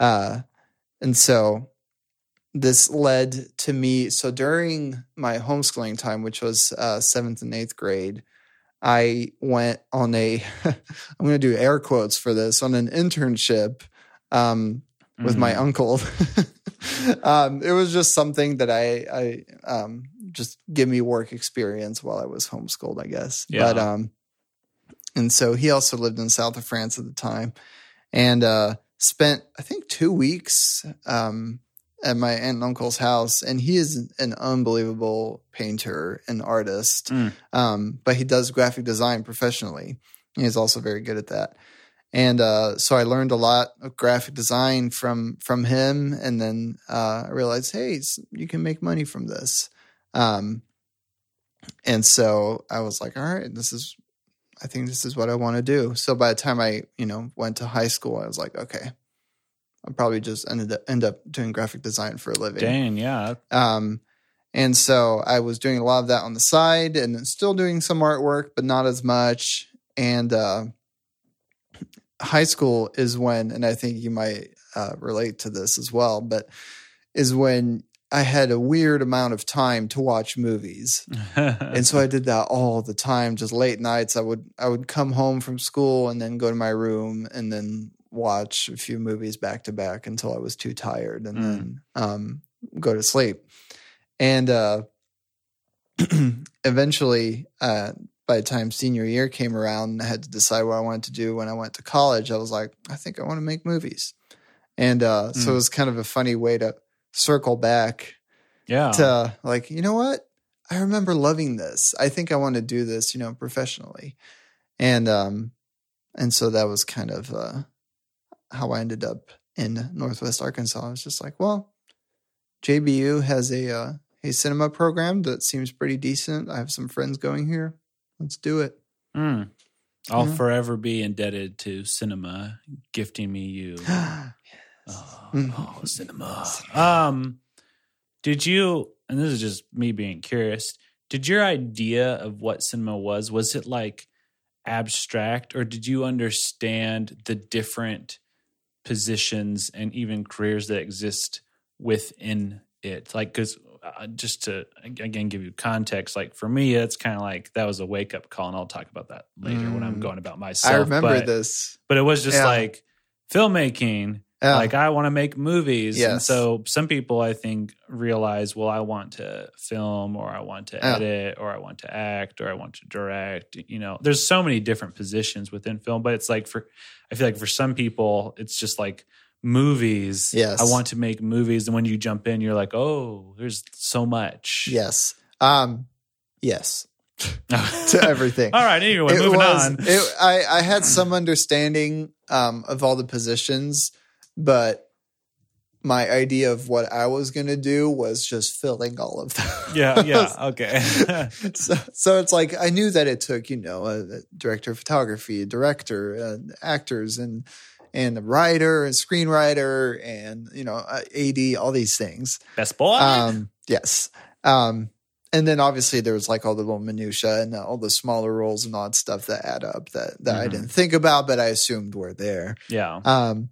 uh, and so this led to me. So during my homeschooling time, which was uh, seventh and eighth grade, I went on a I'm going to do air quotes for this on an internship. Um, with my Mhm. uncle. um, it was just something that I, I um, just give me work experience while I was homeschooled, I guess. Yeah. But um, and so he also lived in south of France at the time, and uh, spent I think two weeks um, at my aunt and uncle's house. And he is an unbelievable painter and artist, Mm. um, but he does graphic design professionally. He's also very good at that and uh, so I learned a lot of graphic design from from him, and then uh, I realized, hey, you can make money from this, um, and so I was like, all right, this is, I think this is what I want to do. So by the time I, you know, went to high school, I was like, okay, I'll probably just ended up, end up doing graphic design for a living. Dang, yeah. Um, and so I was doing a lot of that on the side and then still doing some artwork, but not as much. And uh, high school is when, and I think you might uh, relate to this as well, but is when I had a weird amount of time to watch movies. And so I did that all the time, just late nights. I would I would come home from school and then go to my room and then watch a few movies back to back until I was too tired and Mm. then um, go to sleep. And uh, eventually, uh, by the time senior year came around and I had to decide what I wanted to do when I went to college, I was like, I think I want to make movies. And uh, so Mm. it was kind of a funny way to circle back Yeah. to like, you know what? I remember loving this. I think I want to do this, you know, professionally. And um and so that was kind of uh how I ended up in Northwest Arkansas. I was just like, well, JBU has a uh, a cinema program that seems pretty decent. I have some friends going here. Let's do it. Mm. I'll Yeah. forever be indebted to cinema gifting me you. Oh, Mhm. oh, cinema. Um, did you? And this is just me being curious. Did your idea of what cinema was was it like abstract, or did you understand the different positions and even careers that exist within it? Like, because uh, just to again give you context, like for me, it's kind of like that was a wake up call, and I'll talk about that later when I'm Mm. going about myself. I remember but, this. but it was just Yeah. like filmmaking Yeah. like I want to make movies. And so some people I think realize, well, I want to film or I want to Yeah. edit or I want to act or I want to direct. You know, there's so many different positions within film, but it's like for I feel like for some people it's just like movies. Yes. I want to make movies. And when you jump in, you're like, oh, there's so much. yes. Um yes. to everything. All right, anyway, it moving was, on. It, I, I had some understanding um, of all the positions, but my idea of what I was going to do was just filling all of them. yeah, yeah, okay. so, so it's like I knew that it took, you know, a, a director of photography, a director, uh, actors, and and the writer, and screenwriter, and you know, uh, AD, all these things. Best boy. Um, yes. Um, and then obviously there was like all the little minutia and all the smaller roles and odd stuff that add up that, that I Mhm. didn't think about, but I assumed were there. yeah. Um,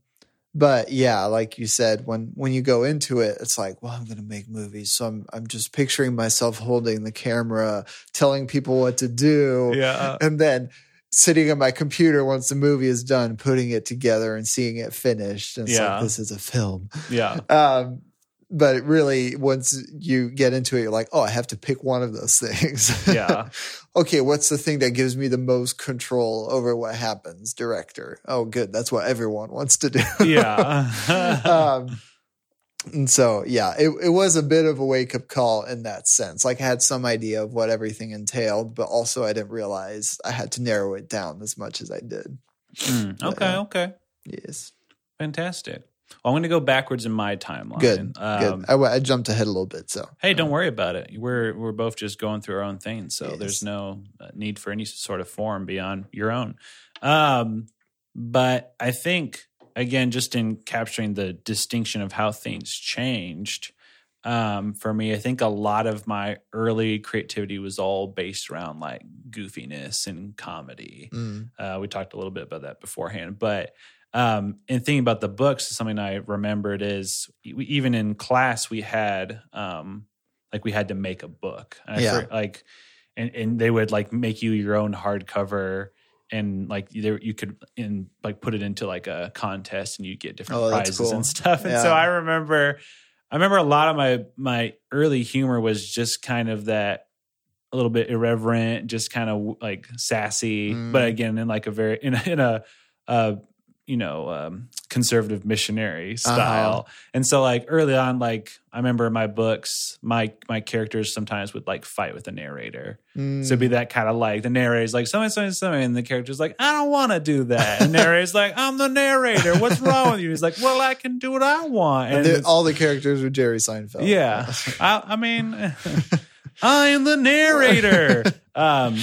but yeah, like you said, when when you go into it, it's like, well, I'm going to make movies, so I'm I'm just picturing myself holding the camera, telling people what to do, Yeah. and then sitting at my computer once the movie is done, putting it together and seeing it finished. And Yeah. like this is a film. Yeah. Um, but really, once you get into it, you're like, oh, I have to pick one of those things. Yeah. okay, what's the thing that gives me the most control over what happens? Director. Oh, good. That's what everyone wants to do. Yeah. um, and so, yeah, it, it was a bit of a wake up call in that sense. Like, I had some idea of what everything entailed, but also I didn't realize I had to narrow it down as much as I did. Mm, okay. Yeah. Okay. Yes. Fantastic. Well, I'm going to go backwards in my timeline. Good. Um, good. I, I jumped ahead a little bit. So, Hey, don't worry about it. We're we're both just going through our own thing, so Yes. there's no uh, need for any sort of form beyond your own. Um, but I think again, just in capturing the distinction of how things changed, um, for me, I think a lot of my early creativity was all based around like goofiness and comedy. mm, Uh, we talked a little bit about that beforehand, but um, in thinking about the books, something I remembered is we, even in class we had um, like we had to make a book, and Yeah. for- like, and and they would like make you your own hardcover. And like there, you could in like put it into like a contest, and you get different Oh, prizes cool. and stuff. And so I remember, I remember a lot of my my early humor was just kind of that a little bit irreverent, just kind of like sassy, Mm. but again in like a very in a, in a uh, you know um, conservative missionary Uh-huh. style. And so like early on, like I remember in my books, my my characters sometimes would like fight with the narrator. mm, So it'd be that kind of like the narrator's like something, something, something, and the character's like, I don't want to do that. And the narrator's like, I'm the narrator. What's wrong with you? He's like, Well, I can do what I want. And And all the characters were Jerry Seinfeld. yeah. I, I mean, I am the narrator. Um,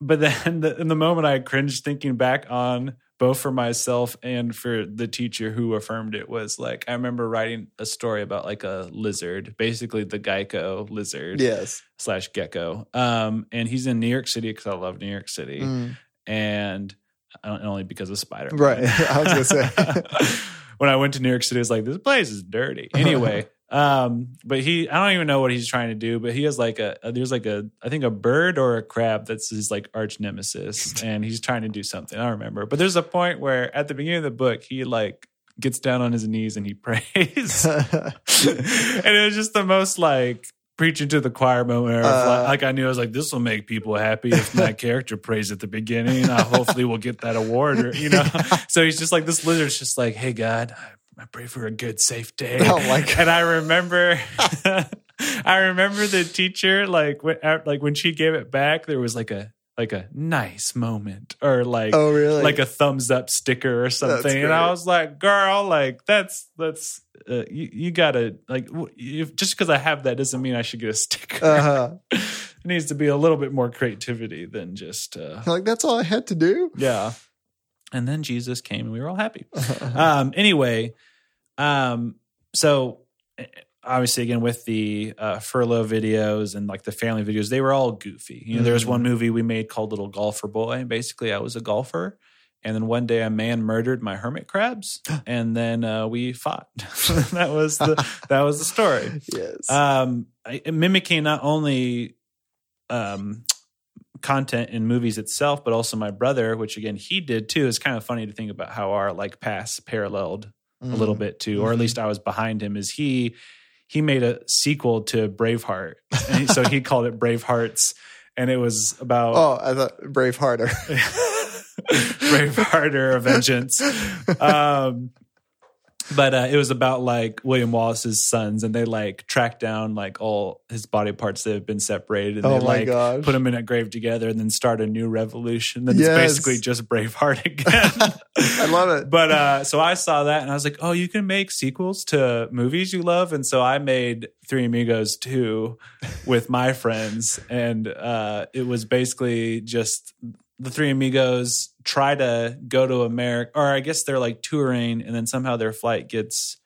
but then the, in the moment I cringed thinking back on both for myself and for the teacher who affirmed it was like, I remember writing a story about like a lizard, basically the Geico lizard yes. slash gecko. Um, and he's in New York City because I love New York City. Mm. And don't- only because of Spider Right. I was gonna say. when I went to New York City, I was like, this place is dirty. Anyway, um, but he, I don't even know what he's trying to do, but he has like a, there's like a, I think a bird or a crab that's his like arch nemesis, and he's trying to do something. I don't remember, but there's a point where at the beginning of the book, he like gets down on his knees and he prays, and it was just the most like preaching to the choir moment. Uh. like I knew I was like, this will make people happy if my character prays at the beginning. I hopefully will get that award, or you know. so he's just like this lizard's just like, hey God, I, I pray for a good, safe day. Oh my God. And I remember. I remember the teacher like when, like when she gave it back, there was like a like a nice moment or like Oh, really? like a thumbs up sticker or something. And I was like, girl, like that's that's uh, you, you gotta like if, just because I have that doesn't mean I should get a sticker. Uh-huh. it needs to be a little bit more creativity than just uh, like that's all I had to do. yeah. And then Jesus came and we were all happy. um, anyway, um, so eh, obviously again with the uh, furlough videos and like the family videos, they were all goofy. You know, there was Mhm. one movie we made called Little Golfer Boy. Basically, I was a golfer. And then one day a man murdered my hermit crabs, and then uh, we fought. that was the that was the story yes. um, I- mimicking not only um, content in movies itself, but also my brother, which again he did too. It's kind of funny to think about how our like paths paralleled a little Mm. bit too, or at Mhm. least I was behind him. Is he he made a sequel to Braveheart, he- so he called it Bravehearts, and it was about Oh, I thought Brave Harder. Braveheart or a Vengeance. Um, but uh, it was about like William Wallace's sons, and they like tracked down like all his body parts that have been separated, and Oh they like gosh. put them in a grave together, and then start a new revolution. Then Yes. it's basically just Braveheart again. I love it. but uh, so I saw that, and I was like, "Oh, you can make sequels to movies you love," and so I made Three Amigos two with my friends, and uh, it was basically just the Three Amigos try to go to America, or I guess they're like touring, and then somehow their flight gets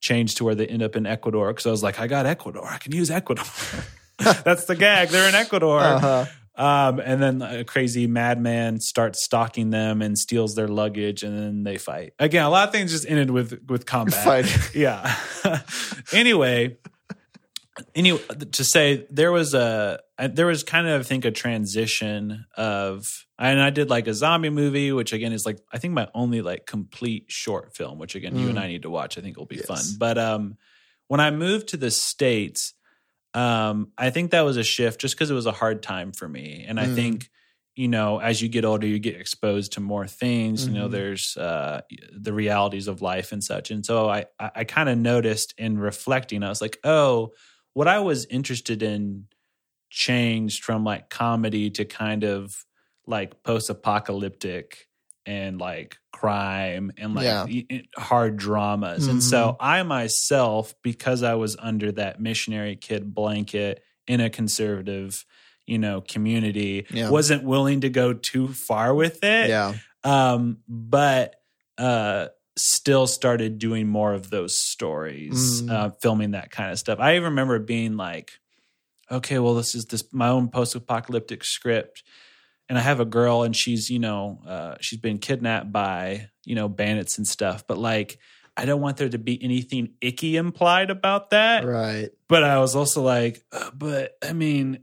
changed to where they end up in Ecuador. Because I was like, I got Ecuador, I can use Ecuador. That's the gag. They're in Ecuador. Uh-huh. Um, and then a crazy madman starts stalking them and steals their luggage, and then they fight. Again, a lot of things just ended with with combat. Fight. Yeah. anyway, anyway, to say there was a there was kind of I think a transition of and I did like a zombie movie, which again is like I think my only like complete short film, which again you and Mm. I need to watch. I think will be Yes. fun. But um, when I moved to the states, um, I think that was a shift just because it was a hard time for me, and I Mm. think you know as you get older, you get exposed to more things. You know, Mhm. there's uh, the realities of life and such, and so I I, I kind of noticed in reflecting, I was like, oh, what I was interested in changed from like comedy to kind of like post apocalyptic and like crime and like Yeah. hard dramas. And so I myself, because I was under that missionary kid blanket in a conservative, you know, community, Yeah. wasn't willing to go too far with it. Yeah. Um, but uh still started doing more of those stories, Mm. uh, filming that kind of stuff. I even remember being like, okay, well, this is this my own post-apocalyptic script. And I have a girl and she's, you know, uh, she's been kidnapped by, you know, bandits and stuff. But like, I don't want there to be anything icky implied about that. Right. But I was also like, uh, but I mean,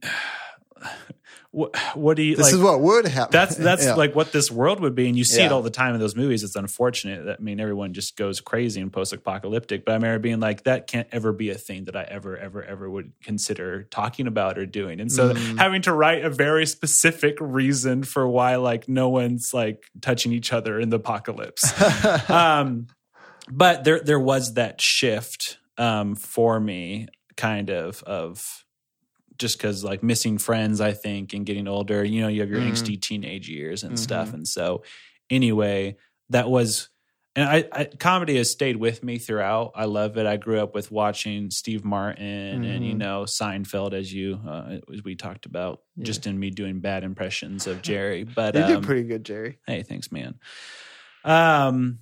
what, what do you This like? is what would happen. that's that's Yeah. like what this world would be and you see it all the time in those movies it's unfortunate that i mean everyone just goes crazy and post-apocalyptic but i remember being like that can't ever be a thing that i ever ever ever would consider talking about or doing and so Mm. having to write a very specific reason for why like no one's like touching each other in the apocalypse um, but there there was that shift um, for me, kind of of just because like missing friends, I think, and getting older. You know, you have your Mhm. angsty teenage years and Mhm. stuff, and so anyway, that was. And I, I, comedy has stayed with me throughout. I love it. I grew up with watching Steve Martin and you Mhm. know Seinfeld, as you uh, as we talked about, Yeah. just in me doing bad impressions of Jerry. But you um, did pretty good, Jerry. hey thanks man um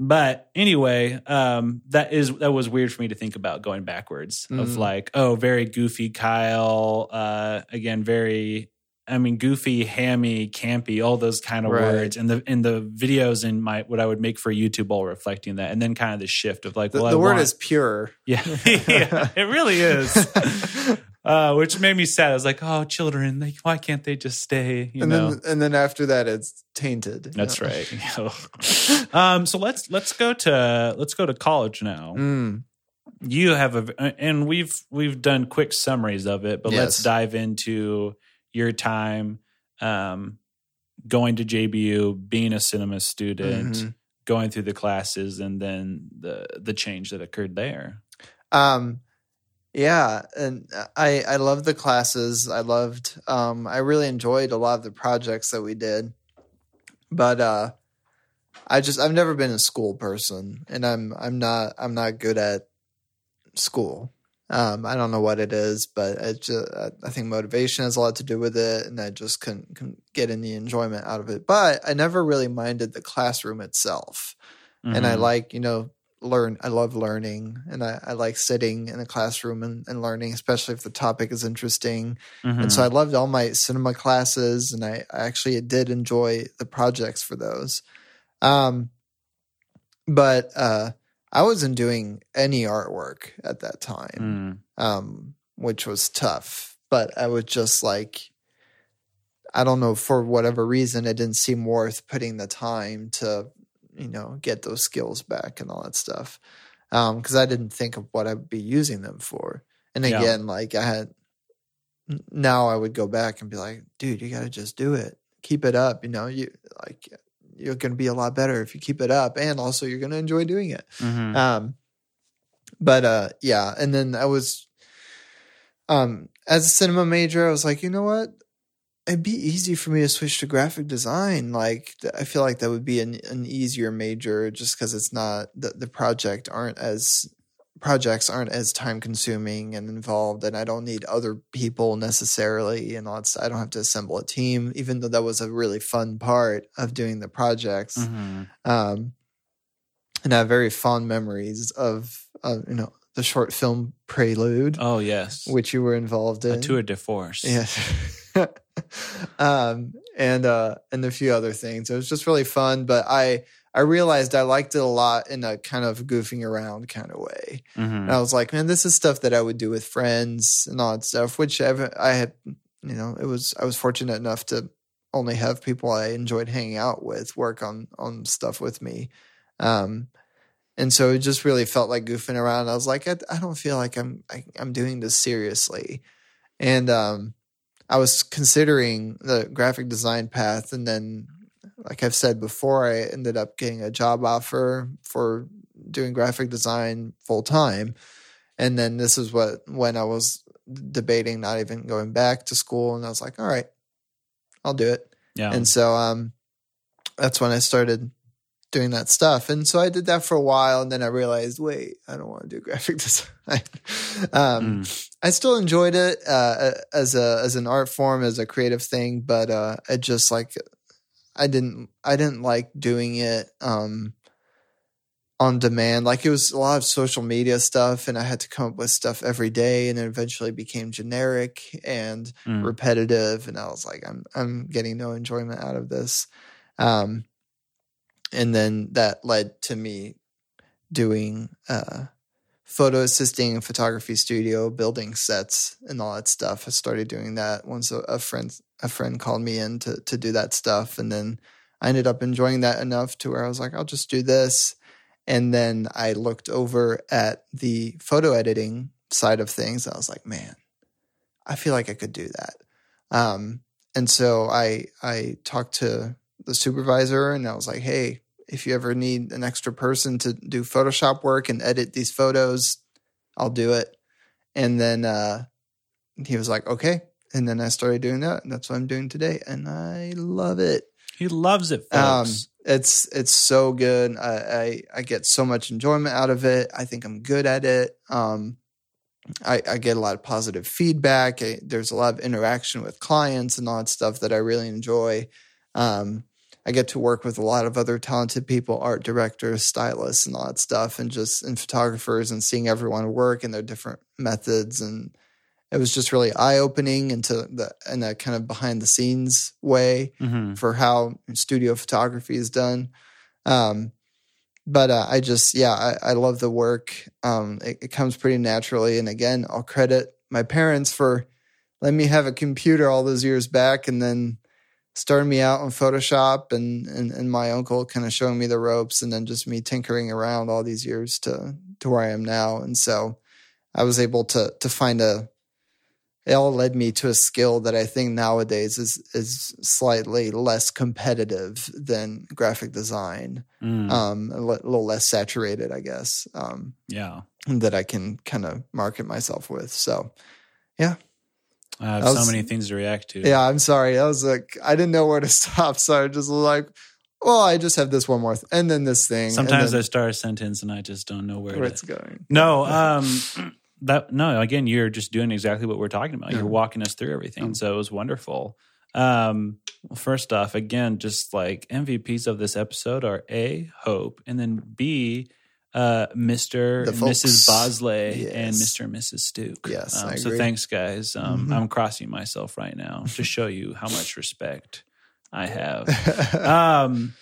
but anyway um that is that was weird for me to think about going backwards of Mm. like oh very goofy kyle uh again very i mean goofy hammy campy all those kind of Right. words and the in the videos in my what i would make for youtube all reflecting that and then kind of the shift of like The, well the I word want- is pure. yeah, yeah it really is uh which made me sad i was like oh children like why can't they just stay you and know then and then after that it's tainted. that's Yeah. right. um, so let's let's go to let's go to college now. Mm. you have a and we've we've done quick summaries of it, but let's dive into your time um, going to JBU, being a cinema student, Mhm. going through the classes, and then the the change that occurred there. Um, yeah, and I I loved the classes. I loved. Um, I really enjoyed a lot of the projects that we did, but uh, I just I've never been a school person, and I'm I'm not I'm not good at school. Um, I don't know what it is, but it just, I think motivation has a lot to do with it, and I just couldn't, couldn't get any enjoyment out of it. But I never really minded the classroom itself and I Mhm. like you know learn I love learning and I, I like sitting in a classroom and, and learning especially if the topic is interesting and so I Mhm. loved all my cinema classes and I, I actually did enjoy the projects for those um but uh I wasn't doing any artwork at that time Mm. um, which was tough. But I was just like, I don't know, for whatever reason, it didn't seem worth putting the time to, you know, get those skills back and all that stuff. Um, because I didn't think of what I'd be using them for. And Yeah. again, like I had, now I would go back and be like, dude, you got to just do it. Keep it up. You know, you like, you're to be a lot better if you keep it up. And also, you're to enjoy doing it. Mhm. Um, but uh, yeah, and then I was, um, as a cinema major, I was like, you know what? It'd be easy for me to switch to graphic design. Like, I feel like that would be an, an easier major just because it's not the the project aren't as projects aren't as time consuming and involved, and I don't need other people necessarily. And stuff. I don't have to assemble a team, even though that was a really fun part of doing the projects Mhm. um, and I have very fond memories of, uh, you know, the short film Prelude, Oh yes, which you were involved in. a tour de force. Yes. um, and uh, and a few other things. It was just really fun, but I I realized I liked it a lot in a kind of goofing around kind of way. Mhm. And I was like, man, this is stuff that I would do with friends and all that stuff, which I've, I had, you know, it was, I was fortunate enough to only have people I enjoyed hanging out with work on, on stuff with me. Um, and so it just really felt like goofing around. I was like, I, I don't feel like I'm, I, I'm doing this seriously. And, um, I was considering the graphic design path and then like I've said before, I ended up getting a job offer for doing graphic design full time. And then this is what when I was debating not even going back to school and I was like, all right, I'll do it. Yeah. And so um that's when I started doing that stuff. And so I did that for a while and then I realized, wait, I don't want to do graphic design. um Mm. I still enjoyed it uh, as a as an art form, as a creative thing, but uh, I just like I didn't I didn't like doing it um, on demand. Like it was a lot of social media stuff, and I had to come up with stuff every day, and it eventually became generic and Mm. repetitive. And I was like, I'm I'm getting no enjoyment out of this. Um, and then that led to me doing uh, photo assisting, photography studio, building sets, and all that stuff. I started doing that once a, a friend a friend called me in to to do that stuff, and then I ended up enjoying that enough to where I was like, I'll just do this. And then I looked over at the photo editing side of things. I was like, man, I feel like I could do that. Um, and so I I talked to the supervisor and I was like, hey, if you ever need an extra person to do Photoshop work and edit these photos, I'll do it. And then uh, he was like, okay. And then I started doing that. And that's what I'm doing today. And I love it. He loves it, Um, it's it's so good. I, I I get so much enjoyment out of it. I think I'm good at it. Um, I, I get a lot of positive feedback. I, there's a lot of interaction with clients and all that stuff that I really enjoy. Um, I get to work with a lot of other talented people, art directors, stylists, and all that stuff, and just and photographers, and seeing everyone work and their different methods. And it was just really eye opening into the in a kind of behind the scenes way Mhm. for how studio photography is done. Um, but uh, I just, yeah, I, I love the work. Um, it, it comes pretty naturally. And again, I'll credit my parents for letting me have a computer all those years back and then started me out on Photoshop and, and, and my uncle kind of showing me the ropes and then just me tinkering around all these years to, to where I am now. And so I was able to, to find a, it all led me to a skill that I think nowadays is, is slightly less competitive than graphic design. Mm, Um, a little less saturated, I guess. Um, yeah. that I can kind of market myself with. So, I have That so many things to react to. yeah, I'm sorry. I was like, I didn't know where to stop. So I just was like, well, I just have this one more, th- and then this thing. Sometimes I then start a sentence and I just don't know where where to it's going. No, um, that no. Again, you're just doing exactly what we're talking about. You're walking us through everything, Yeah. so it was wonderful. Um, well, first off, again, just like MVPs of this episode are a Hope, and then B, uh, The and Mrs. Bosley and Mister and Mrs. Stuke. Yes, um, so thanks, guys. Um, Mhm. I'm crossing myself right now to show you how much respect I have. um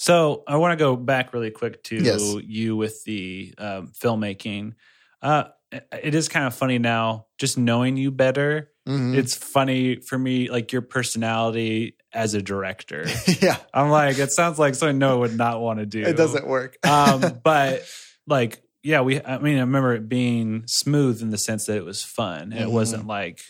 so i want to go back really quick to Yes. you with the um, filmmaking uh it is kind of funny now just knowing you better Mhm. it's funny for me like your personality as a director yeah, i'm like it sounds like something noah would not want to do it doesn't work. um but like yeah we i mean i remember it being smooth in the sense that it was fun it Mhm. wasn't like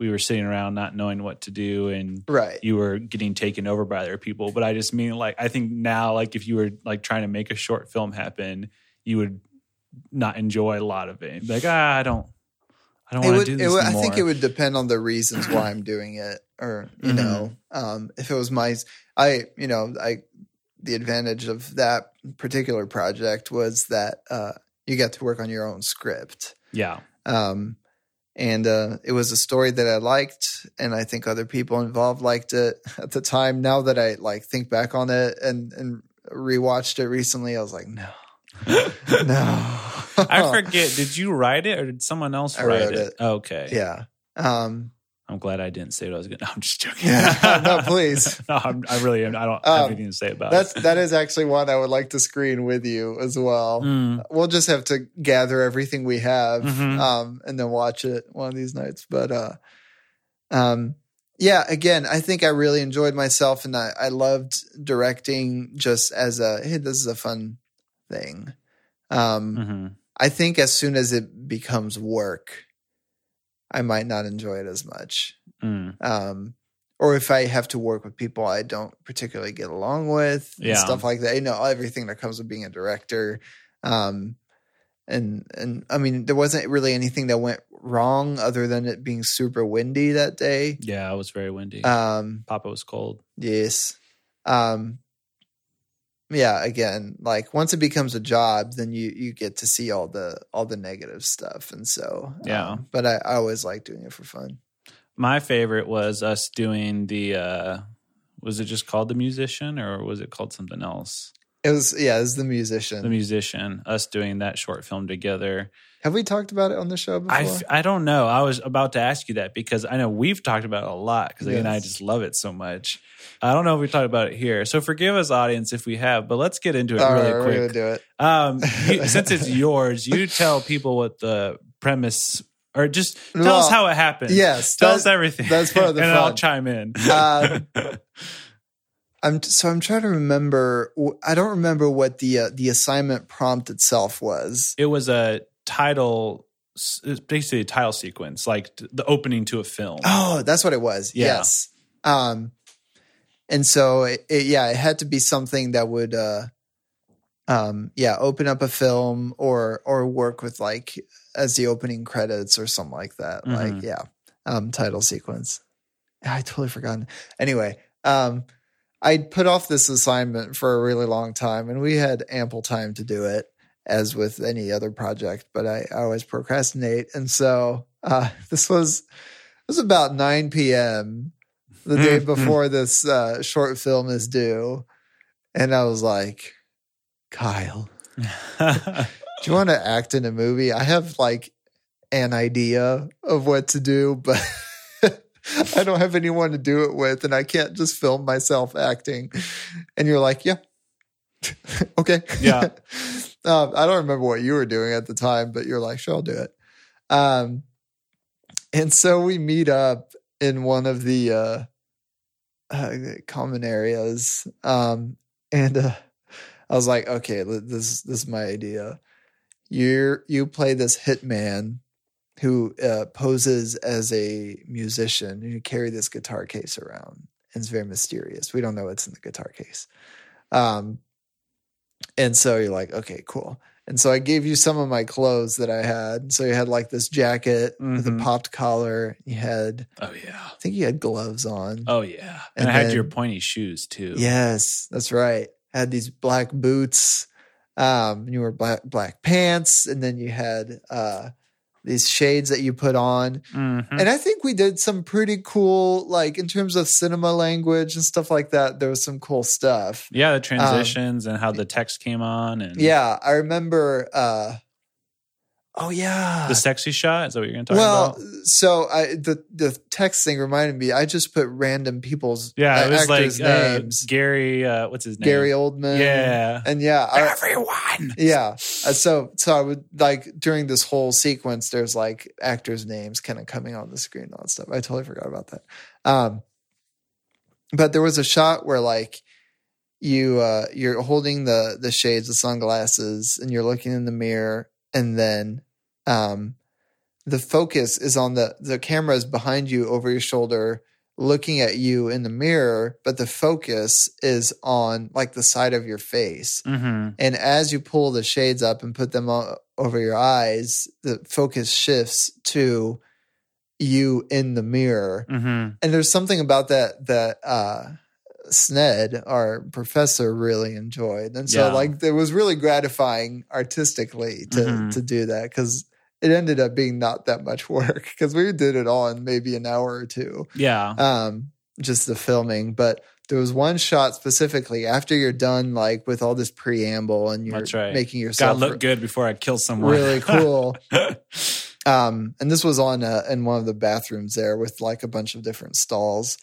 we were sitting around not knowing what to do and right. you were getting taken over by other people. But I just mean like I think now like if you were like trying to make a short film happen, you would not enjoy a lot of it. Like ah, I don't, I don't want to do this would, I think it would depend on the reasons why I'm doing it, or you Mhm. know, um, if it was my, I, you know, I, the advantage of that particular project was that uh, you got to work on your own script. yeah, Um, and uh, it was a story that I liked, and I think other people involved liked it at the time. Now that I like think back on it and and rewatched it recently, I was like, no, no. I forget. Did you write it or did someone else I write it? it. Okay, Yeah. Um, I'm glad I didn't say what I was going. to I'm just joking. Yeah. No, please. no, I'm, I really am. I don't Um, have anything to say about that's it. that is actually one I would like to screen with you as well. Mm, We'll just have to gather everything we have Mhm. um, and then watch it one of these nights. But uh, um, yeah, again, I think I really enjoyed myself and I, I loved directing just as a hey, this is a fun thing. Um, mhm. I think as soon as it becomes work, I might not enjoy it as much. Mm. Um, or if I have to work with people I don't particularly get along with, and Yeah. stuff like that. You know, everything that comes with being a director. Um, and and I mean, there wasn't really anything that went wrong other than it being super windy that day. Yeah, it was very windy. Um, Papa was cold. yes. Um, yeah. Again, like once it becomes a job, then you you get to see all the all the negative stuff, and so Yeah. um, but I, I always like doing it for fun. My favorite was us doing the uh was it just called the musician or was it called something else? It was yeah, it was the musician. The musician, us doing that short film together. Have we talked about it on the show before? I, I don't know. I was about to ask you that because I know we've talked about it a lot because again I just love it so much. I don't know if we talked about it here, so forgive us, audience, if we have. But let's get into it All really right, we're quick. do it. Um, you, since it's yours, you tell people what the premise, or just tell Well, us how it happened. Yes, tell that- us everything. that's part of the and I'll chime in. Um, I'm so I'm trying to remember. I don't remember what the uh, the assignment prompt itself was. it was a title, it's basically a title sequence, like the opening to a film. Oh, that's what it was. Yeah. Yes. Um, and so it, it, yeah, it had to be something that would, uh, um, yeah, open up a film or or work with like as the opening credits or something like that. Mhm. Like yeah, um, title sequence. I totally forgotten. Anyway, um, I put off this assignment for a really long time, and we had ample time to do it, as with any other project. But I, I always procrastinate, and so uh, this was it was about 9 p.m. the day Mhm. before this uh, short film is due, and I was like, Kyle, do you want to act in a movie? I have like an idea of what to do, but I don't have anyone to do it with, and I can't just film myself acting. And you're like, yeah, okay, Yeah. um, I don't remember what you were doing at the time, but you're like, sure, I'll do it. Um, and so we meet up in one of the uh, uh, common areas. Um, and uh, I was like, okay, this this is my idea. You you play this hitman who uh, poses as a musician, and you carry this guitar case around, and it's very mysterious. We don't know what's in the guitar case. Um, and so you're like, okay, cool. And so I gave you some of my clothes that I had. So you had like this jacket with a Mhm. popped collar. You had, Oh yeah. I think you had gloves on. Oh yeah. And And, I had then- your pointy shoes too. Yes, that's right. Had these black boots. Um, and you wore black black pants, and then you had uh these shades that you put on. Mhm. And I think we did some pretty cool, like in terms of cinema language and stuff like that. There was some cool stuff. Yeah, the transitions and how the text came on and Um, Yeah, I remember. uh Oh yeah, the sexy shot. Is that what you're gonna talk well, about? so I the the text thing reminded me. I just put random people's Yeah, uh, it was like actors' uh, names. Gary. Uh, what's his name? Gary Oldman. Yeah. and yeah, I, Everyone. yeah. Uh, so so I would like during this whole sequence, there's like actors' names kind of coming on the screen and all that stuff. I totally forgot about that. Um, but there was a shot where like you uh you're holding the the shades, the sunglasses, and you're looking in the mirror, and then um the focus is on the the camera is behind you over your shoulder looking at you in the mirror but the focus is on like the side of your face Mm-hmm. and as you pull the shades up and put them o- over your eyes, the focus shifts to you in the mirror. Mm-hmm. And there's something about that that uh Sned, our professor, really enjoyed. And so Yeah. like it was really gratifying artistically to Mhm. to do that because it ended up being not that much work because we did it all in maybe an hour or two Yeah. um just the filming but there was one shot specifically after you're done like with all this preamble and you're right. making Gotta yourself look good before I kill someone. really cool um and this was on uh, in one of the bathrooms there with like a bunch of different stalls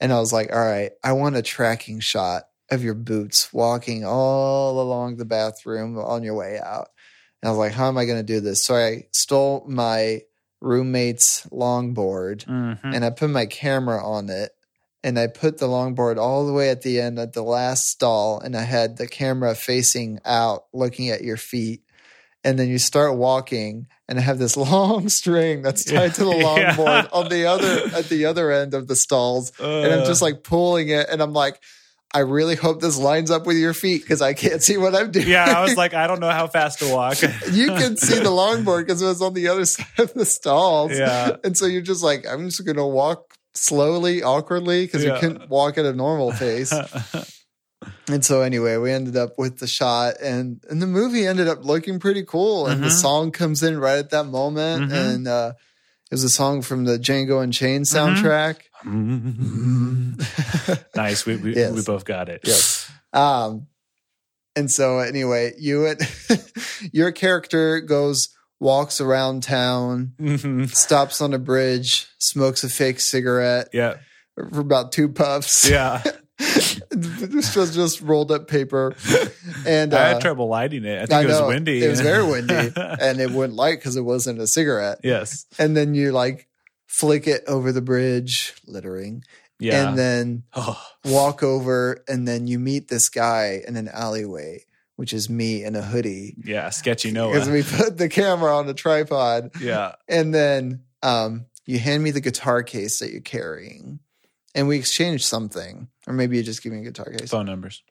and i was like all right i want a tracking shot of your boots walking all along the bathroom on your way out and i was like how am i going to do this so i stole my roommate's longboard Mhm. and I put my camera on it and I put the longboard all the way at the end at the last stall and I had the camera facing out looking at your feet and then you start walking and I have this long string that's tied to the Yeah. longboard on the other at the other end of the stalls and I'm just Uh, like pulling it and I'm like I really hope this lines up with your feet because I can't see what I'm doing. yeah, I was like, I don't know how fast to walk. you can see the longboard because it was on the other side of the stalls. Yeah. And so you're just like, I'm just going to walk slowly, awkwardly, because Yeah. you couldn't walk at a normal pace. and so anyway, we ended up with the shot and, and the movie ended up looking pretty cool. And the Mhm. song comes in right at that moment. Mhm. And uh, it was a song from the Django Unchained Mhm. soundtrack. nice. We we, Yes. we both got it. Yes. Um, and so anyway, you and your character goes, walks around town, Mhm. stops on a bridge, smokes a fake cigarette Yeah. for about two puffs. Yeah. this was just rolled up paper. And uh, I had trouble lighting it. I think I it was know, windy. It was very windy and it wouldn't light because it wasn't a cigarette. yes. And then you like flick it over the bridge, littering, Yeah. and then oh, walk over and then you meet this guy in an alleyway, which is me in a hoodie. yeah. Sketchy Because we put the camera on a tripod. yeah. And then um, you hand me the guitar case that you're carrying. And we exchange something. Or maybe you just give me a guitar case. Phone numbers.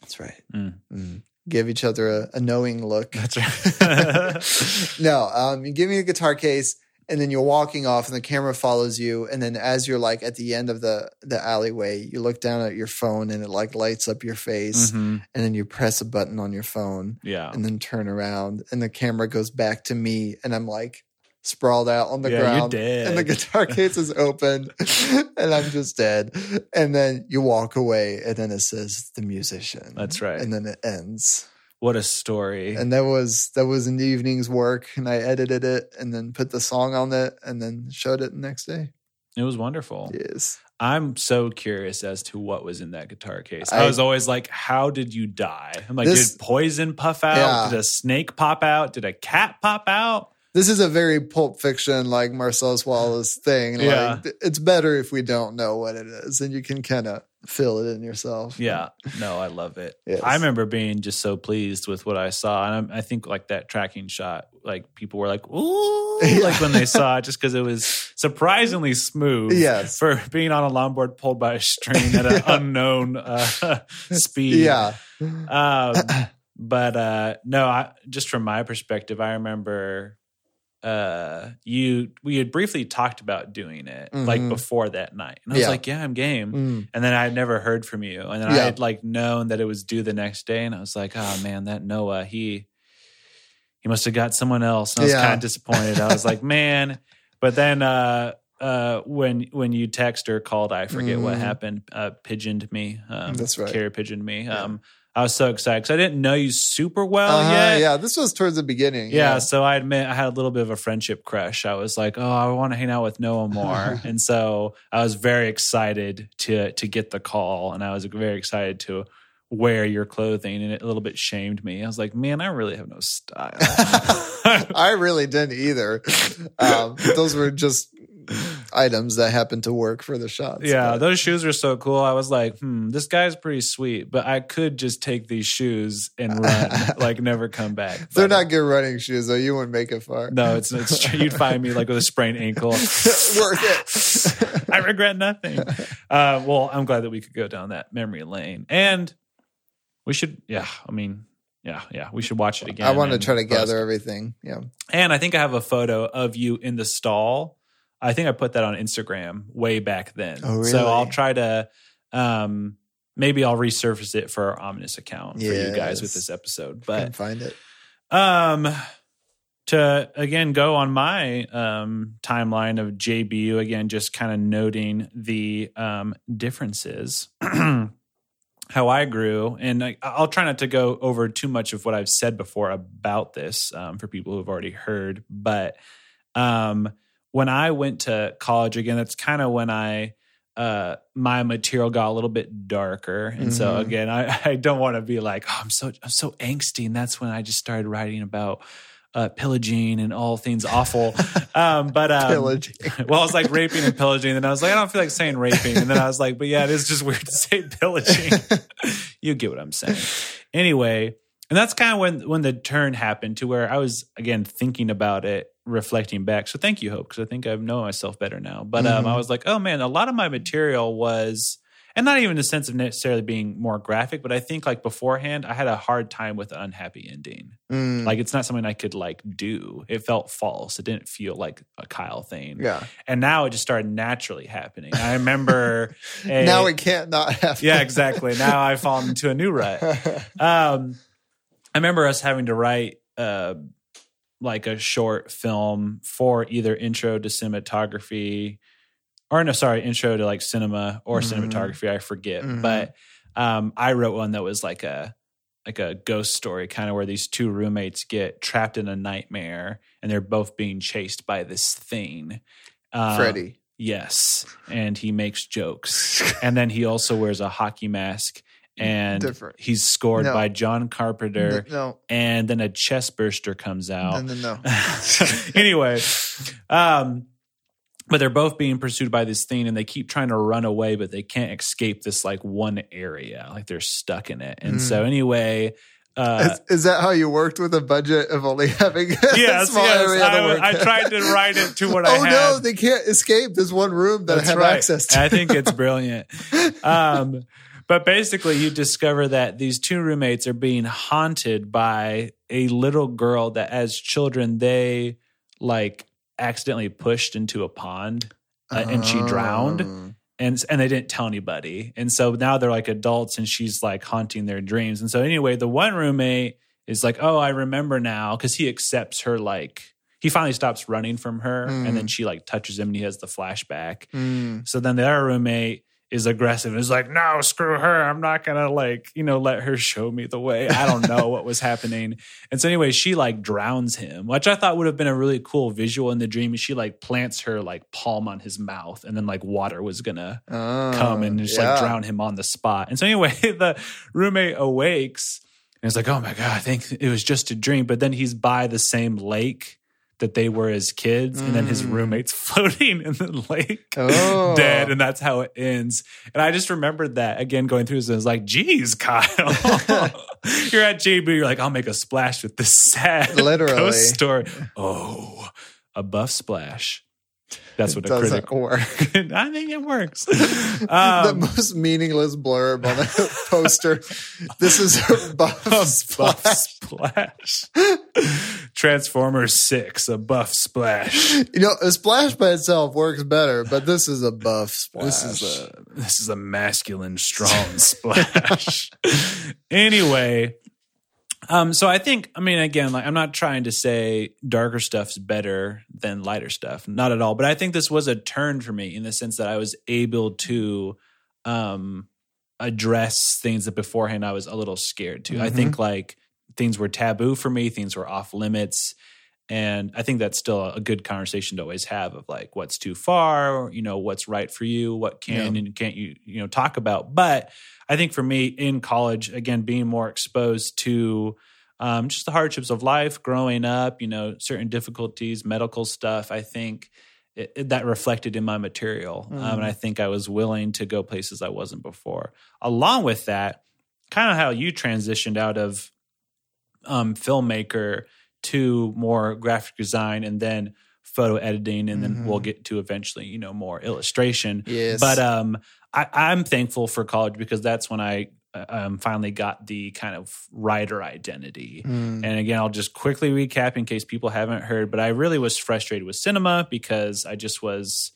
That's right. Mm. Mm. Give each other a, a knowing look. That's right. no, um, you give me the guitar case, and then you're walking off, and the camera follows you. And then as you're like at the end of the the alleyway, you look down at your phone, and it like lights up your face. Mhm. And then you press a button on your phone, Yeah. and then turn around, and the camera goes back to me, and I'm like sprawled out on the Yeah, ground, and the guitar case is open, and I'm just dead. And then you walk away, and then it says the musician. That's right. And then it ends What a story. and that was that was an evening's work and i edited it and then put the song on it and then showed it the next day it was wonderful. yes I'm so curious as to what was in that guitar case. I- I, was always like, how did you die? I'm like, This- did poison puff out? Yeah. Did a snake pop out? Did a cat pop out? this is a very Pulp Fiction like Marcellus Wallace thing. Yeah. It's better if we don't know what it is, and you can kind of fill it in yourself. Yeah, no, I love it. Yes. I remember being just so pleased with what I saw, and I, I think like that tracking shot, like people were like, "Ooh!" like when they saw it, just because it was surprisingly smooth. Yes. for being on a longboard pulled by a string at an unknown uh, speed. Yeah. Um, but uh, no, I, just from my perspective, I remember uh, you we had briefly talked about doing it like Mhm. before that night, and I was Yeah. like, "Yeah, I'm game." Mm. And then I had never heard from you, and then I had like known that it was due the next day, and I was like, "Oh man, that Noah, he he must have got someone else." And I was Yeah. kind of disappointed. I was like, "Man," but then uh, uh, when when you text or called, I forget what Mhm. happened. Uh, pigeoned me. Um, That's right. Carrier pigeoned me. Yeah. Um, I was so excited because I didn't know you super well Uh-huh, yet. yeah, this was towards the beginning. Yeah, so I admit I had a little bit of a friendship crush. I was like, "Oh, I want to hang out with Noah more," and so I was very excited to to get the call, and I was very excited to wear your clothing, and it a little bit shamed me. I was like, "Man, I really have no style." I really didn't either. Um, those were just items that happened to work for the shots. yeah, but- those shoes are so cool. I was like, "Hmm, this guy's pretty sweet," but I could just take these shoes and run, like never come back. they're uh, not good running shoes, though. You wouldn't make it far. No, it's it's true. You'd find me like with a sprained ankle. Worth it. I regret nothing. Uh, well, I'm glad that we could go down that memory lane, and we should. Yeah, I mean, yeah, yeah, we should watch it again. I want to try to post. gather everything. Yeah. And I think I have a photo of you in the stall. I think I put that on Instagram way back then. Oh, really? So I'll try to. Um, maybe I'll resurface it for our ominous account for you guys with this episode. But, find it. um, to again go on my um, timeline of JBU again, just kind of noting the um, differences, how I grew, and I, I'll try not to go over too much of what I've said before about this um, for people who've already heard. But um, when I went to college again, that's kind of when I uh my material got a little bit darker. And so Mhm. again i i don't want to be like oh i'm so i'm so angsty. And that's when i just started writing about uh pillaging and all things awful. Um but um Pillaging. well i was like raping and pillaging. And i was like i don't feel like saying raping. And then i was like but yeah it is just weird to say pillaging. You get what i'm saying. Anyway and that's kind of when when the turn happened to where i was again thinking about it reflecting back. So thank you hope because i think i know myself better now. But um, Mhm. i was like oh man a lot of my material was and not even in the sense of necessarily being more graphic but i think like beforehand i had a hard time with an unhappy ending. Mm, like it's not something i could like do. It felt false. It didn't feel like a kyle thing. Yeah. and now it just started naturally happening. I remember a- now it can't not happen. yeah exactly. Now i've fallen into a new rut. Um, I remember us having to write uh, like a short film for either intro to cinematography, or no, sorry, intro to like cinema or Mhm. cinematography. I forget, Mhm. but um, I wrote one that was like a like a ghost story, kind of where these two roommates get trapped in a nightmare and they're both being chased by this thing. Uh, Freddie. Yes, and he makes jokes, and then he also wears a hockey mask, and Different. he's scored No. by John Carpenter, No, and then a chest burster comes out. no, no. anyway, um, but they're both being pursued by this thing, and they keep trying to run away, but they can't escape this like one area, like they're stuck in it. And Mm. so, anyway, uh, is, is that how you worked with a budget of only having a yes, small yes, area to? I, I tried to write it to what I oh no, they can't escape this one room that I have right. access to. I think it's brilliant. Um, but basically, you discover that these two roommates are being haunted by a little girl that, as children, they like accidentally pushed into a pond uh, and she drowned. Oh. and and they didn't tell anybody. And so now they're like adults and she's like haunting their dreams. And so anyway, the one roommate is like, "Oh, I remember now" cuz he accepts her like he finally stops running from her and then she like touches him and he has the flashback. Mm. So then the other roommate is aggressive and is like, no, screw her. I'm not gonna like, you know, let her show me the way. I don't know what was happening. And so anyway, she like drowns him, which I thought would have been a really cool visual in the dream. She like plants her like palm on his mouth and then like water was gonna Oh, come and just yeah. like drown him on the spot. And so anyway, the roommate awakes and it's like, oh my God, I think it was just a dream. But then he's by the same lake that they were as kids, and then his Mm. roommates floating in the lake, Oh. dead, and that's how it ends. And I just remembered that again going through this. And I was like, "Geez, Kyle, you're at JB. You're like, I'll make a splash with this sad Literally. ghost story. Oh, a buff splash. That's what a doesn't critic. work. I think it works. the Um, most meaningless blurb on the poster. This is a buff a buff splash. splash. Transformers Six, a buff splash. You know, a splash by itself works better, but this is a buff splash. This is a this is a masculine, strong splash. anyway, um, so I think I mean again, like I'm not trying to say darker stuff's better than lighter stuff, not at all. But I think this was a turn for me in the sense that I was able to um address things that beforehand I was a little scared to. I think like things were taboo for me, things were off limits. And I think that's still a good conversation to always have of like what's too far, you know, what's right for you, what can Yeah. and can't you, you know, talk about. But I think for me in college, again, being more exposed to um, just the hardships of life, growing up, you know, certain difficulties, medical stuff, I think it, it- that reflected in my material. Um, and I think I was willing to go places I wasn't before. Along with that, kind of how you transitioned out of um, filmmaker to more graphic design and then photo editing and then we'll get to eventually you know more illustration Yes. but um I, i'm thankful for college because that's when i um, finally got the kind of writer identity Mm. and again i'll just quickly recap in case people haven't heard but i really was frustrated with cinema because i just was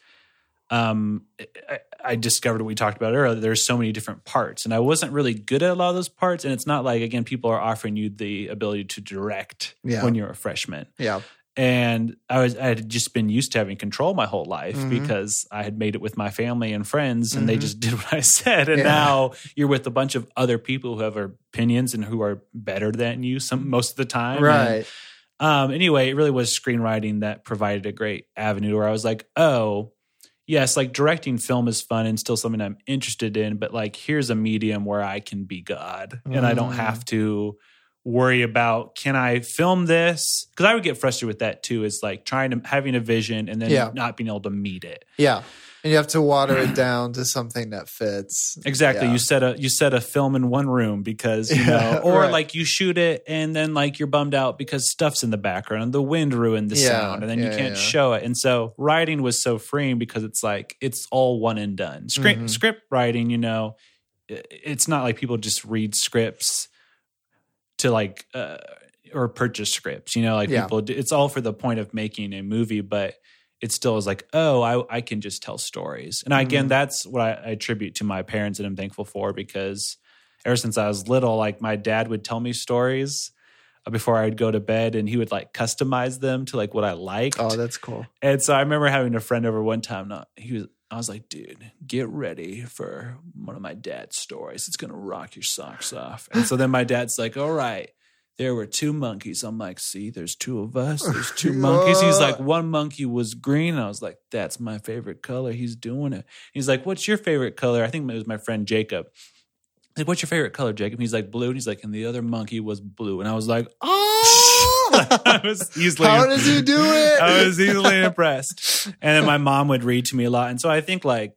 um I, I discovered what we talked about earlier there's so many different parts and i wasn't really good at a lot of those parts and it's not like again people are offering you the ability to direct Yeah. when you're a freshman yeah. And I was I had just been used to having control my whole life Mhm. because I had made it with my family and friends, and they Mhm. just did what I said. And Yeah. now you're with a bunch of other people who have opinions and who are better than you some most of the time. And, Right. um, anyway, it really was screenwriting that provided a great avenue where I was like, oh, yes, like directing film is fun and still something I'm interested in, but like here's a medium where I can be God and I don't Mm. have to worry about can I film this? Because I would get frustrated with that too, is like trying to having a vision and then Yeah. not being able to meet it. Yeah. And you have to water it down to something that fits. Exactly. Yeah. You set a you set a film in one room because you know, or right. like you shoot it and then like you're bummed out because stuff's in the background the wind ruined the Yeah, sound and then you can't show it. And so writing was so freeing because it's like it's all one and done. Script Mhm. script writing, you know, it's not like people just read scripts to like uh, or purchase scripts. You know, like Yeah. people, it's all for the point of making a movie, but it still is like, oh, I, I can just tell stories. And again, Mhm. that's what I, I attribute to my parents and I'm thankful for because ever since I was little, like my dad would tell me stories uh, before I'd go to bed and he would like customize them to like what I liked. Oh, that's cool. And so I remember having a friend over one time. Not he was. I was like, dude, get ready for one of my dad's stories. It's gonna rock your socks off. And so then my dad's like, all right. There were two monkeys. I'm like, see, there's two of us. There's two monkeys. He's like, one monkey was green. And I was like, that's my favorite color. He's doing it. He's like, what's your favorite color? I think it was my friend Jacob. He's like, what's your favorite color, Jacob? He's like, blue. And he's like, and the other monkey was blue. And I was like, Oh, I was easily how does he do it? I was easily impressed. And then my mom would read to me a lot. And so I think like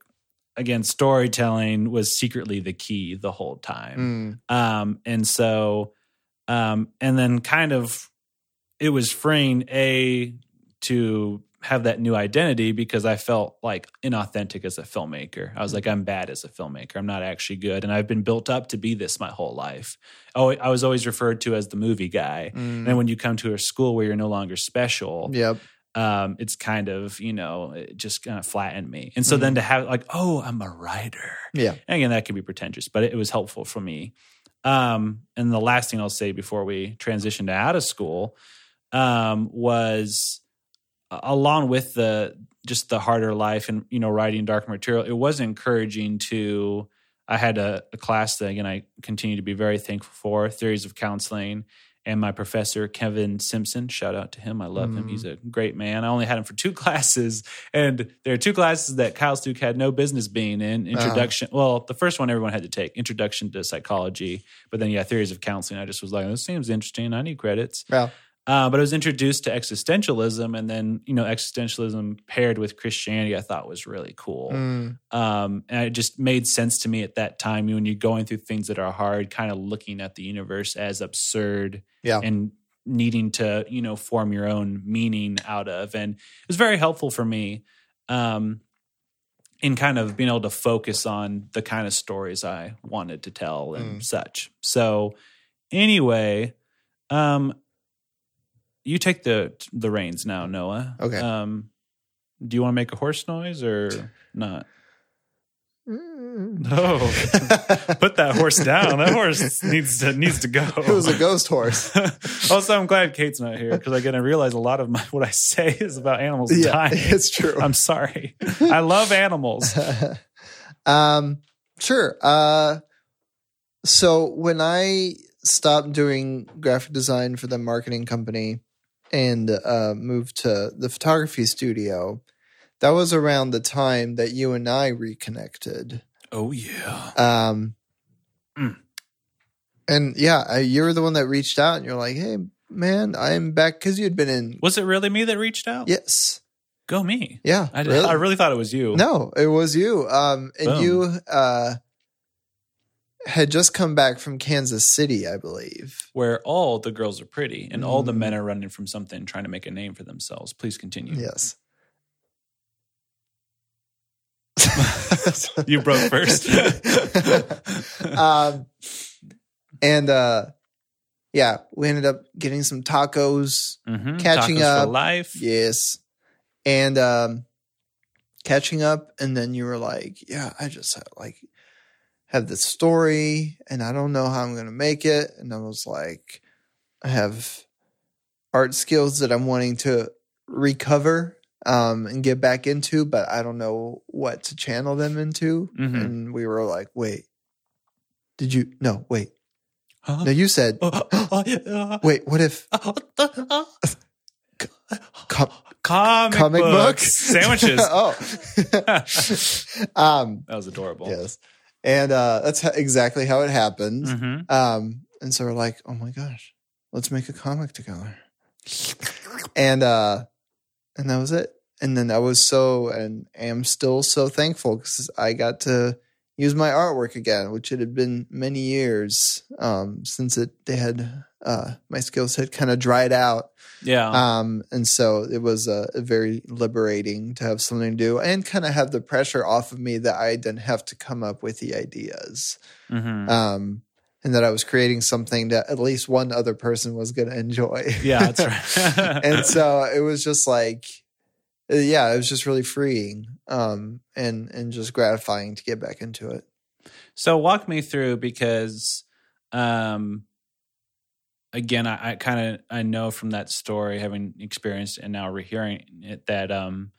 again, storytelling was secretly the key the whole time. Mm, Um, and so um, and then kind of it was freeing a to have that new identity because I felt like inauthentic as a filmmaker. I was like, I'm bad as a filmmaker. I'm not actually good. And I've been built up to be this my whole life. Oh, I was always referred to as the movie guy. mm. And then when you come to a school where you're no longer special, Yep. um, it's kind of, you know, it just kind of flattened me. And so then to have like, oh, I'm a writer. Yeah. And again, that can be pretentious, but it, was helpful for me. Um, and the last thing I'll say before we transition to out of school um, was along with the just the harder life and you know writing dark material, it was encouraging to. I had a, a class that again I continue to be very thankful for theories of counseling. And my professor, Kevin Simpson, shout out to him. I love him. Mm. He's a great man. I only had him for two classes, and there are two classes that Kyle Stuke had no business being in. Introduction. Well, the first one everyone had to take, Introduction to Psychology. But then, yeah, Theories of Counseling. I just was like, this seems interesting. I need credits. Yeah. Uh, but I was introduced to existentialism, and then you know existentialism paired with Christianity, I thought was really cool. Mm, Um, and it just made sense to me at that time when you're going through things that are hard, kind of looking at the universe as absurd yeah. and needing to you know form your own meaning out of and it was very helpful for me um in kind of being able to focus on the kind of stories i wanted to tell and Mm. such so anyway um you take the the reins now noah Okay. um do you want to make a horse noise or not Mm. no put that horse down that horse needs to needs to go it was a ghost horse. also, I'm glad Kate's not here because again, I realize a lot of my what I say is about animals yeah, dying. it's true. I'm sorry. I love animals. um, sure. Uh, so when I stopped doing graphic design for the marketing company and uh, moved to the photography studio, that was around the time that you and I reconnected. Oh yeah. Um, Mm. and yeah, you were the one that reached out, and you're like, "Hey, man, I'm back," because you'd been in. Was it really me that reached out? Yes, Go me. yeah, I, did, I really thought it was you. No, it was you. Um, and Boom. you uh, had just come back from Kansas City, I believe. Where all the girls are pretty and all the Mm. men are running from something, trying to make a name for themselves. Please continue. Yes. You broke first. um, and uh, yeah, we ended up getting some tacos. Mhm. Catching Tacos up. life. Yes. And um, catching up. And then you were like, yeah, I just uh, like have this story and I don't know how I'm going to make it. And I was like, I have art skills that I'm wanting to recover um, and get back into, but I don't know what to channel them into. Mhm. And we were like, wait, did you? No, wait. Huh? No, you said, Oh, oh, yeah. wait, what if com- comic, comic books, books? sandwiches. oh. um, that was adorable. yes. And uh, that's exactly how it happened. Mhm. Um, and so we're like, oh my gosh, let's make a comic together. And uh, and that was it. And then I was so and am still so thankful because I got to use my artwork again, which it had been many years um, since it they had uh, my skills had kind of dried out. Yeah. Um, and so it was uh, very liberating to have something to do and kind of have the pressure off of me that I didn't have to come up with the ideas. Mhm. Um, and that I was creating something that at least one other person was going to enjoy. yeah, that's right. and so it was just like, yeah, it was just really freeing um, and and just gratifying to get back into it. So walk me through because um again I, I kind of I know from that story having experienced and now rehearing it that um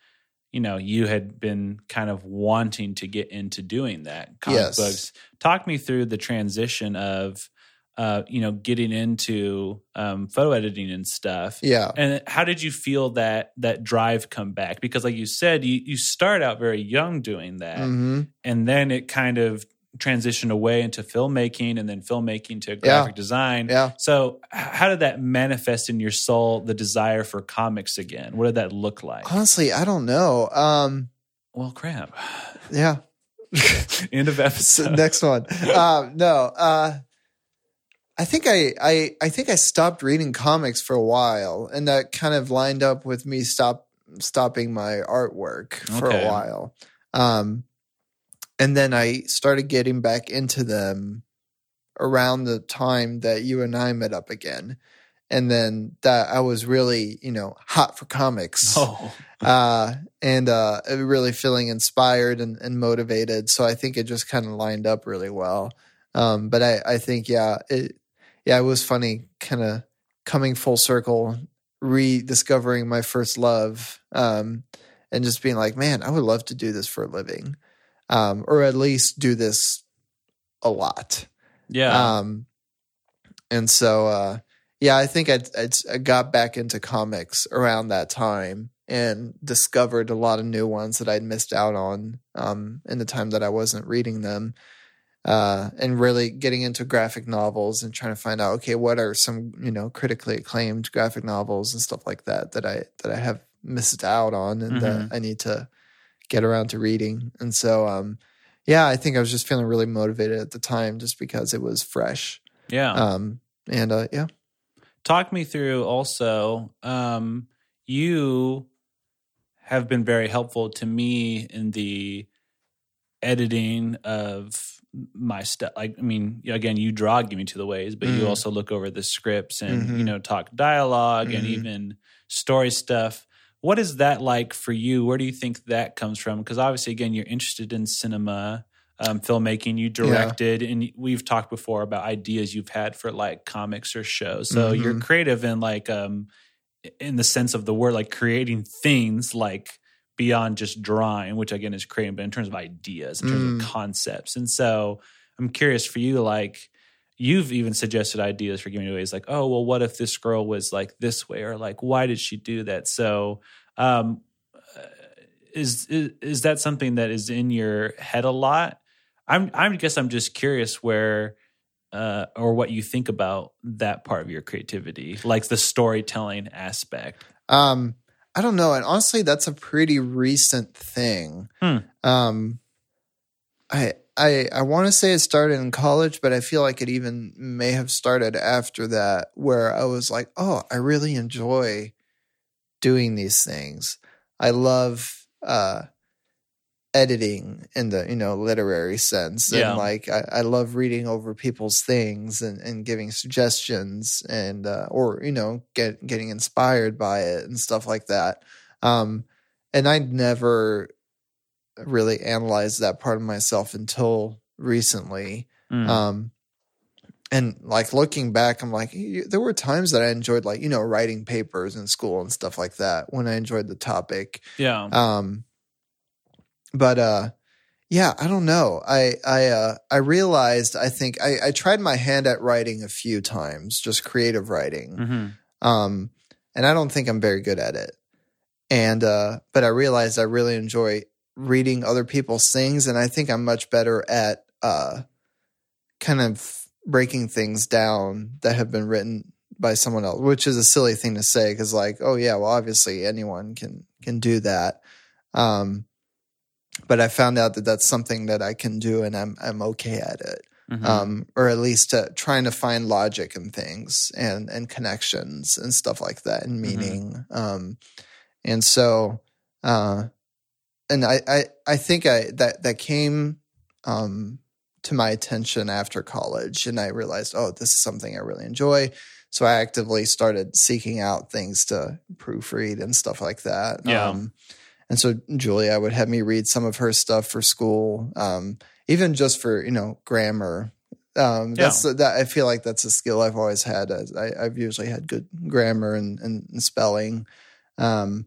you know you had been kind of wanting to get into doing that comic Yes. books. Talk me through the transition of uh you know getting into um photo editing and stuff. Yeah. And how did you feel that that drive come back? Because like you said, you you start out very young doing that hmm and then it kind of transitioned away into filmmaking and then filmmaking to graphic design. Yeah. So, how did that manifest in your soul the desire for comics again? What did that look like? Honestly, I don't know. Um, Well, crap. yeah. End of episode. next one. Um, no, uh, I think I, I I think I stopped reading comics for a while, and that kind of lined up with me stop stopping my artwork for Okay. a while. Um, and then I started getting back into them around the time that you and I met up again. And then that I was really, you know, hot for comics oh, uh, and uh, really feeling inspired and, and motivated. So I think it just kind of lined up really well. Um, but I, I think, yeah, it, yeah, it was funny, kind of coming full circle, rediscovering my first love, um, and just being like, man, I would love to do this for a living, um, or at least do this a lot. yeah. Um, and so, uh, yeah, I think I'd, I'd, I got back into comics around that time and discovered a lot of new ones that I'd missed out on um, in the time that I wasn't reading them. Uh, and really getting into graphic novels and trying to find out okay what are some you know critically acclaimed graphic novels and stuff like that that I that I have missed out on and that I need to get around to reading. And so um yeah I think I was just feeling really motivated at the time just because it was fresh. Yeah. um and uh yeah. Talk me through also um you have been very helpful to me in the editing of my stuff like i mean again you draw Give Me to the Waves but you Mhm. also look over the scripts and you Mhm. know talk dialog and Mhm. even story stuff what is that like for you where do you think that comes from because obviously again you're interested in cinema um, filmmaking you directed and we've talked before about ideas you've had for like comics or shows so you're Mhm. creative in like um in the sense of the word like creating things like beyond just drawing which again is creating but in terms of ideas in terms Mm. of concepts and so i'm curious for you like you've even suggested ideas for giving ways like oh well what if this girl was like this way or like why did she do that so um uh, is is, is that something that is in your head a lot i'm i guess i'm just curious where uh, or what you think about that part of your creativity, like the storytelling aspect. Um, I don't know, and honestly, that's a pretty recent thing. Hmm. Um, I I I want to say it started in college, but I feel like it even may have started after that, where I was like, oh, I really enjoy doing these things. I love uh, editing in the you know literary sense, Yeah. and like I, I love reading over people's things and, and giving suggestions and uh, or you know get getting inspired by it and stuff like that. Um, and I never really analyzed that part of myself until recently. Mm. Um, and like looking back, I'm like, there were times that I enjoyed like, you know, writing papers in school and stuff like that when I enjoyed the topic. yeah. Um, but, uh, yeah, I don't know. I, I, uh, I realized, I think I, I tried my hand at writing a few times, just creative writing. hmm Um, and I don't think I'm very good at it. And uh, but I realized I really enjoy reading other people's things, and I think I'm much better at uh, kind of breaking things down that have been written by someone else, which is a silly thing to say because, like, oh yeah, well, obviously anyone can can do that. Um, but I found out that that's something that I can do, and I'm I'm okay at it hmm um, or at least uh, trying to find logic and things and and connections and stuff like that and meaning. Um, and so, uh, and I, I I think I that that came um, to my attention after college, and I realized, oh, this is something I really enjoy. So I actively started seeking out things to proofread and stuff like that. Yeah. Um, and so Julia would have me read some of her stuff for school, um, even just for you know grammar. Um, that's that I feel like that's a skill I've always had. I, I've usually had good grammar and, and, and spelling, um,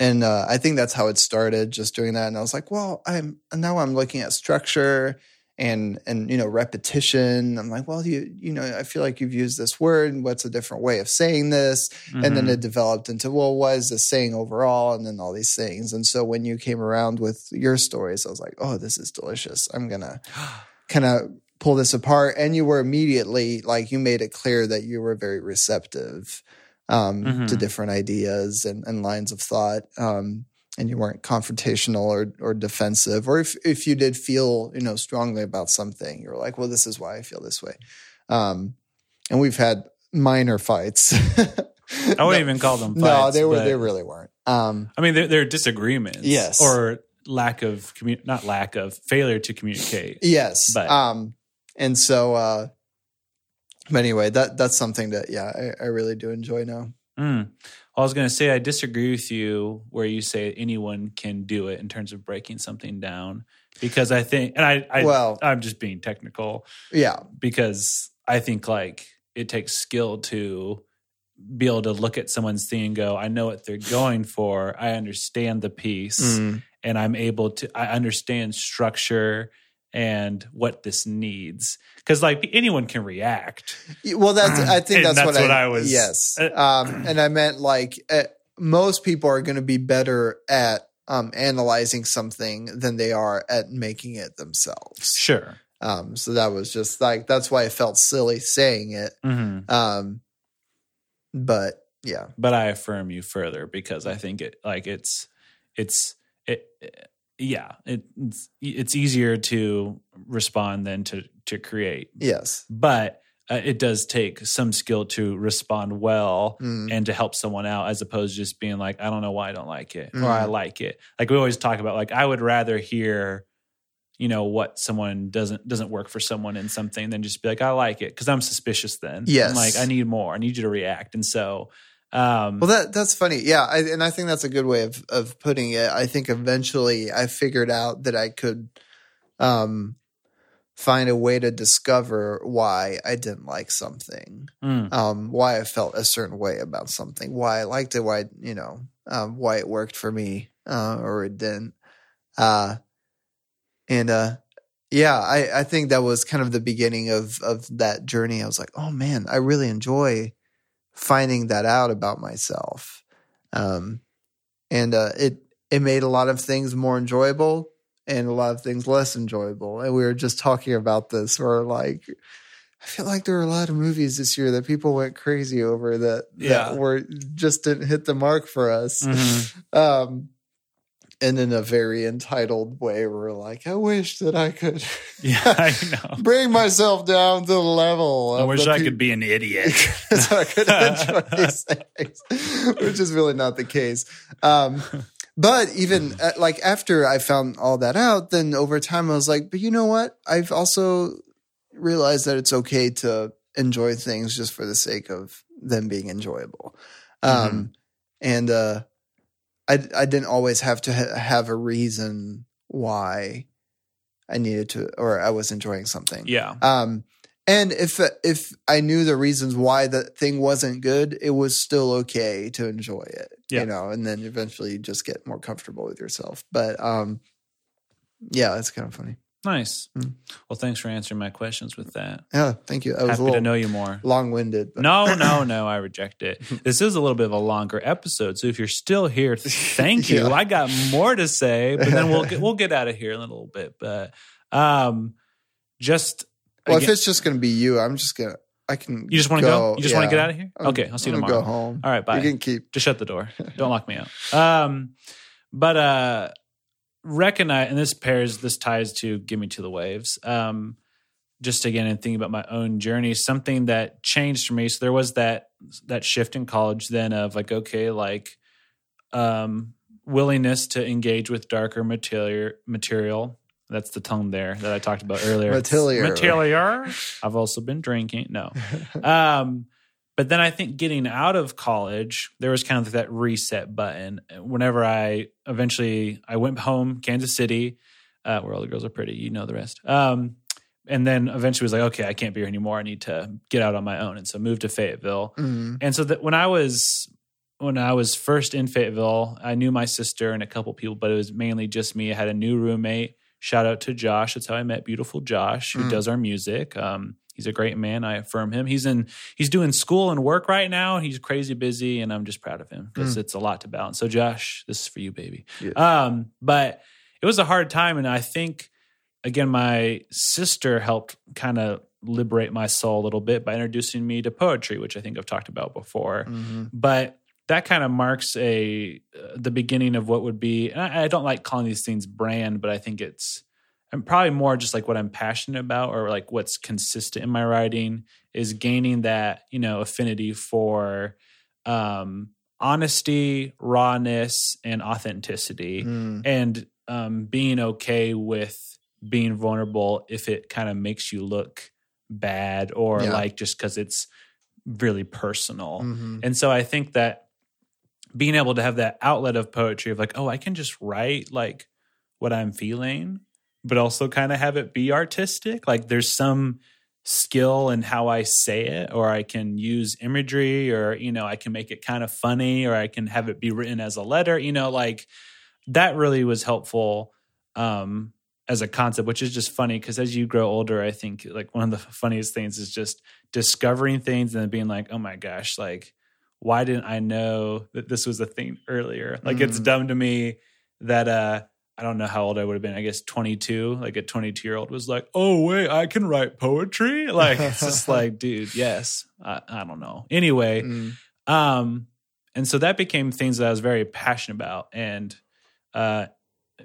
and uh, I think that's how it started. Just doing that, and I was like, well, I'm now I'm looking at structure and and you know repetition. I'm like, well, you you know, I feel like you've used this word. What's a different way of saying this? and then it developed into well what is this saying overall and then all these things and so when you came around with your stories i was like oh this is delicious i'm gonna kind of pull this apart and you were immediately like you made it clear that you were very receptive um, to Mhm. different ideas and, and lines of thought um, and you weren't confrontational or, or defensive or if, if you did feel you know strongly about something you were like well this is why i feel this way um, and we've had minor fights I wouldn't even call them. no, they were. but- They really weren't. Um, I mean, they're, they're disagreements. Yes. Or lack of commu- not lack of failure to communicate. yes. But- um, and so, uh, but anyway, that that's something that yeah, I, I really do enjoy now. Mm. I was going to say I disagree with you where you say anyone can do it in terms of breaking something down because I think, and I, I Well- I'm just being technical Yeah. because I think like it takes skill to be able to look at someone's thing and go, I know what they're going for. I understand the piece Mm. and I'm able to, I understand structure and what this needs. Cause like anyone can react. Well, that's. I think that's, that's what, what I, I was- Yes. uh, um, and I meant like uh, most people are going to be better at um, analyzing something than they are at making it themselves. Sure. Um, so that was just like that's why I felt silly saying it. Mhm. Um, but yeah, But I affirm you further because I think it like it's it's it yeah it, it's it's easier to respond than to to create. yes, But uh, it does take some skill to respond well Mm, and to help someone out as opposed to just being like i don't know why i don't like it or Mm. i like it like we always talk about like i would rather hear you know what someone doesn't doesn't work for someone in something than just be like i like it because i'm suspicious then Yes. I'm like i need more i need you to react and so um Well, that that's funny. Yeah, I, and I think that's a good way of of putting it. I think eventually I figured out that I could um find a way to discover why I didn't like something, mm, um, why I felt a certain way about something, why I liked it, why you know, um, why it worked for me uh, or it didn't. Uh, and uh, yeah, I I think that was kind of the beginning of of that journey. I was like, oh man, I really enjoy finding that out about myself. Um, and uh, it it made a lot of things more enjoyable and a lot of things less enjoyable. And we were just talking about this. Where like, I feel like there were a lot of movies this year that people went crazy over that Yeah. that were just didn't hit the mark for us. mhm. Um, and in a very entitled way, we're like, I wish that I could yeah i know bring myself down to the level. i of wish i peop- could be an idiot so I could enjoy these things, which is really not the case. Um, but even uh, like after I found all that out, then over time I was like, but you know what? I've also realized that it's okay to enjoy things just for the sake of them being enjoyable. Um, and uh, I I didn't always have to ha- have a reason why I needed to or I was enjoying something. yeah Um, and if if I knew the reasons why the thing wasn't good, it was still okay to enjoy it. Yeah. You know, and then eventually you just get more comfortable with yourself. But um, yeah, it's kind of funny. Nice Mm. well thanks for answering my questions with that Yeah, thank you. I was happy to know you more long winded. No, no, no. I reject it. This is a little bit of a longer episode, so if you're still here, thank you. Yeah. I got more to say, but then we'll get, we'll get out of here in a little bit. But um, just Well, if it's just going to be you, I'm just gonna. I can. you just want to go, you just want to get out of here. I'm- okay, I'll see you tomorrow. Go home. All right, bye. You can keep. Just shut the door. Don't lock me out. Um, but uh, recognize, and this pairs, this ties to "Give Me to the Waves." Um, just again, and thinking about my own journey, something that changed for me. So there was that that shift in college, then of like, okay, like, um, willingness to engage with darker material. Material. That's the tongue there that I talked about earlier. Material. Material. I've also been drinking. No. Um, but then I think getting out of college, there was kind of that reset button. Whenever I eventually I went home, Kansas City, uh, where all the girls are pretty, you know the rest. Um, and then eventually was like, okay, I can't be here anymore. I need to get out on my own, and so moved to Fayetteville. Mm, And so that when I was when I was first in Fayetteville, I knew my sister and a couple people, but it was mainly just me. I had a new roommate. Shout out to Josh. That's how I met beautiful Josh, who Mm. does our music. Um, he's a great man. I affirm him. He's in he's doing school and work right now. He's crazy busy, and I'm just proud of him because Mm. it's a lot to balance. So Josh, this is for you, baby. Yeah. Um, but it was a hard time, and I think again, my sister helped kind of liberate my soul a little bit by introducing me to poetry, which I think I've talked about before. mhm. But that kind of marks a uh, the beginning of what would be. And I, I don't like calling these things brand, but I think it's I'm probably more just like what I'm passionate about or like what's consistent in my writing is gaining that you know affinity for um, honesty, rawness, and authenticity Mm, and um, being okay with being vulnerable if it kind of makes you look bad or Yeah. like just because it's really personal. mhm. And so I think that being able to have that outlet of poetry of like, oh, I can just write like what I'm feeling, but also kind of have it be artistic. Like there's some skill in how I say it, or I can use imagery, or, you know, I can make it kind of funny, or I can have it be written as a letter, you know, like that really was helpful. Um, as a concept, which is just funny because as you grow older, I think like one of the funniest things is just discovering things and then being like, oh my gosh, like, why didn't I know that this was a thing earlier? Like, it's Mm. dumb to me that uh, I don't know how old I would have been. I guess 22. Like a 22 year old was like, "Oh wait, I can write poetry." Like it's just like, dude, yes. I, I don't know. Anyway, Mm. um, and so that became things that I was very passionate about and uh,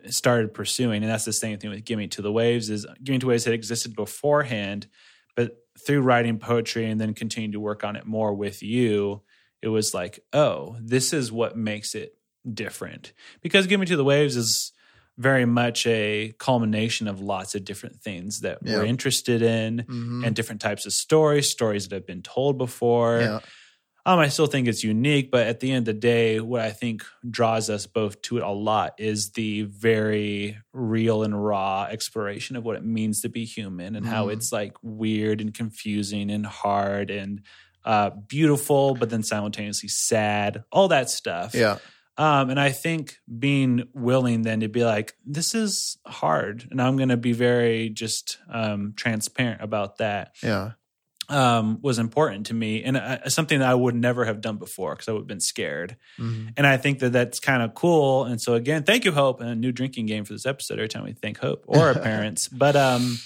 started pursuing. And that's the same thing with "Give Me to the Waves." Is "Give Me to the Waves" had existed beforehand, but through writing poetry and then continuing to work on it more with you, it was like, oh, this is what makes it different. Because "Give Me to the Waves" is very much a culmination of lots of different things that Yeah. we're interested in Mhm. and different types of stories, stories that have been told before. yeah. Um, I still think it's unique, but at the end of the day, what I think draws us both to it a lot is the very real and raw exploration of what it means to be human and how Mhm. it's like weird and confusing and hard and uh, beautiful, but then simultaneously sad, all that stuff. Yeah. Um, and I think being willing then to be like, this is hard, and I'm going to be very just um, transparent about that Yeah. um, was important to me and uh, something that I would never have done before because I would have been scared. Mhm. And I think that that's kind of cool. And so again, thank you, Hope, and a new drinking game for this episode. Every time we thank Hope or our parents, but um,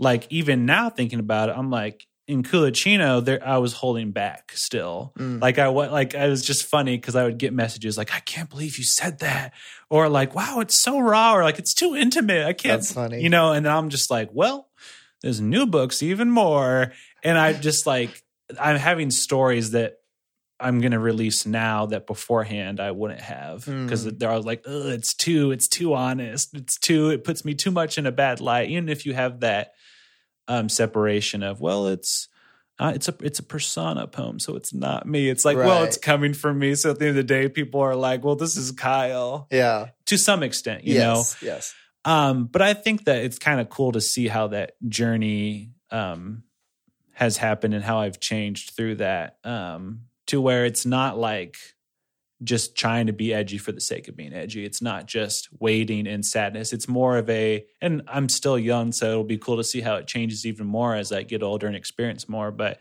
like even now thinking about it, I'm like in Culicino, there I was holding back still. Mm. Like I what like I was just funny because I would get messages like I can't believe you said that, or like wow it's so raw, or like it's too intimate. I can't. That's funny. You know, and then I'm just like well, there's new books even more, and I just like I'm having stories that I'm gonna release now that beforehand I wouldn't have because Mm. they're all like, it's too, it's too honest, it's too, it puts me too much in a bad light. Even if you have that um, separation of, well, it's uh, it's a it's a persona poem, so it's not me. It's like, well, it's coming from me. So at the end of the day, people are like, well, this is Kyle Yeah. to some extent, you know. yes. Yes. Um, but I think that it's kind of cool to see how that journey um, has happened and how I've changed through that um, to where it's not like just trying to be edgy for the sake of being edgy. It's not just waiting in sadness. It's more of a, and I'm still young, so it'll be cool to see how it changes even more as I get older and experience more. But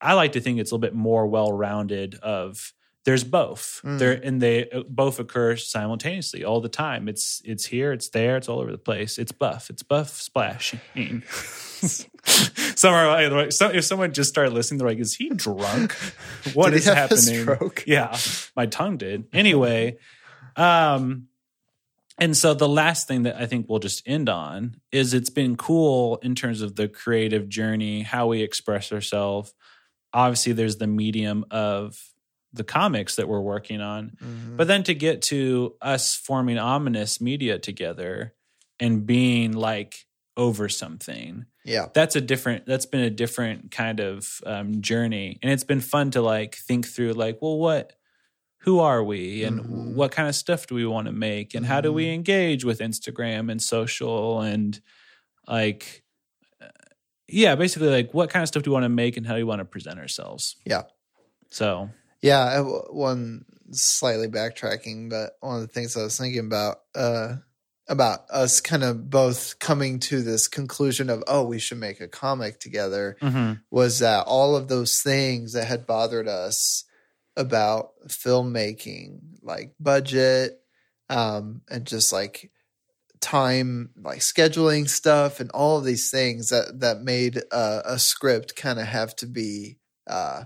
I like to think it's a little bit more well rounded. Of there's both Mm. there, and they uh, both occur simultaneously all the time. It's it's here, it's there, it's all over the place. It's buff, it's buff splashing. Some are like, so if someone just started listening, they're like, "Is he drunk? What is he have a happening?" stroke? Yeah, my tongue did. Anyway, um, and so the last thing that I think we'll just end on is it's been cool in terms of the creative journey, how we express ourselves. Obviously, there's the medium of the comics that we're working on, Mhm. but then to get to us forming ominous media together and being like over something yeah. that's a different that's been a different kind of um, journey and it's been fun to like think through like well what who are we and Mhm. what kind of stuff do we want to make and how do we Mhm. engage with instagram and social and like uh, yeah basically like what kind of stuff do we want to make and how do we want to present ourselves Yeah. so Yeah, one slightly backtracking, but one of the things I was thinking about uh about us kind of both coming to this conclusion of oh, we should make a comic together was that all of those things that had bothered us about filmmaking, like budget, um, and just like time, like scheduling stuff, and all of these things that that made uh, a script kind of have to be uh,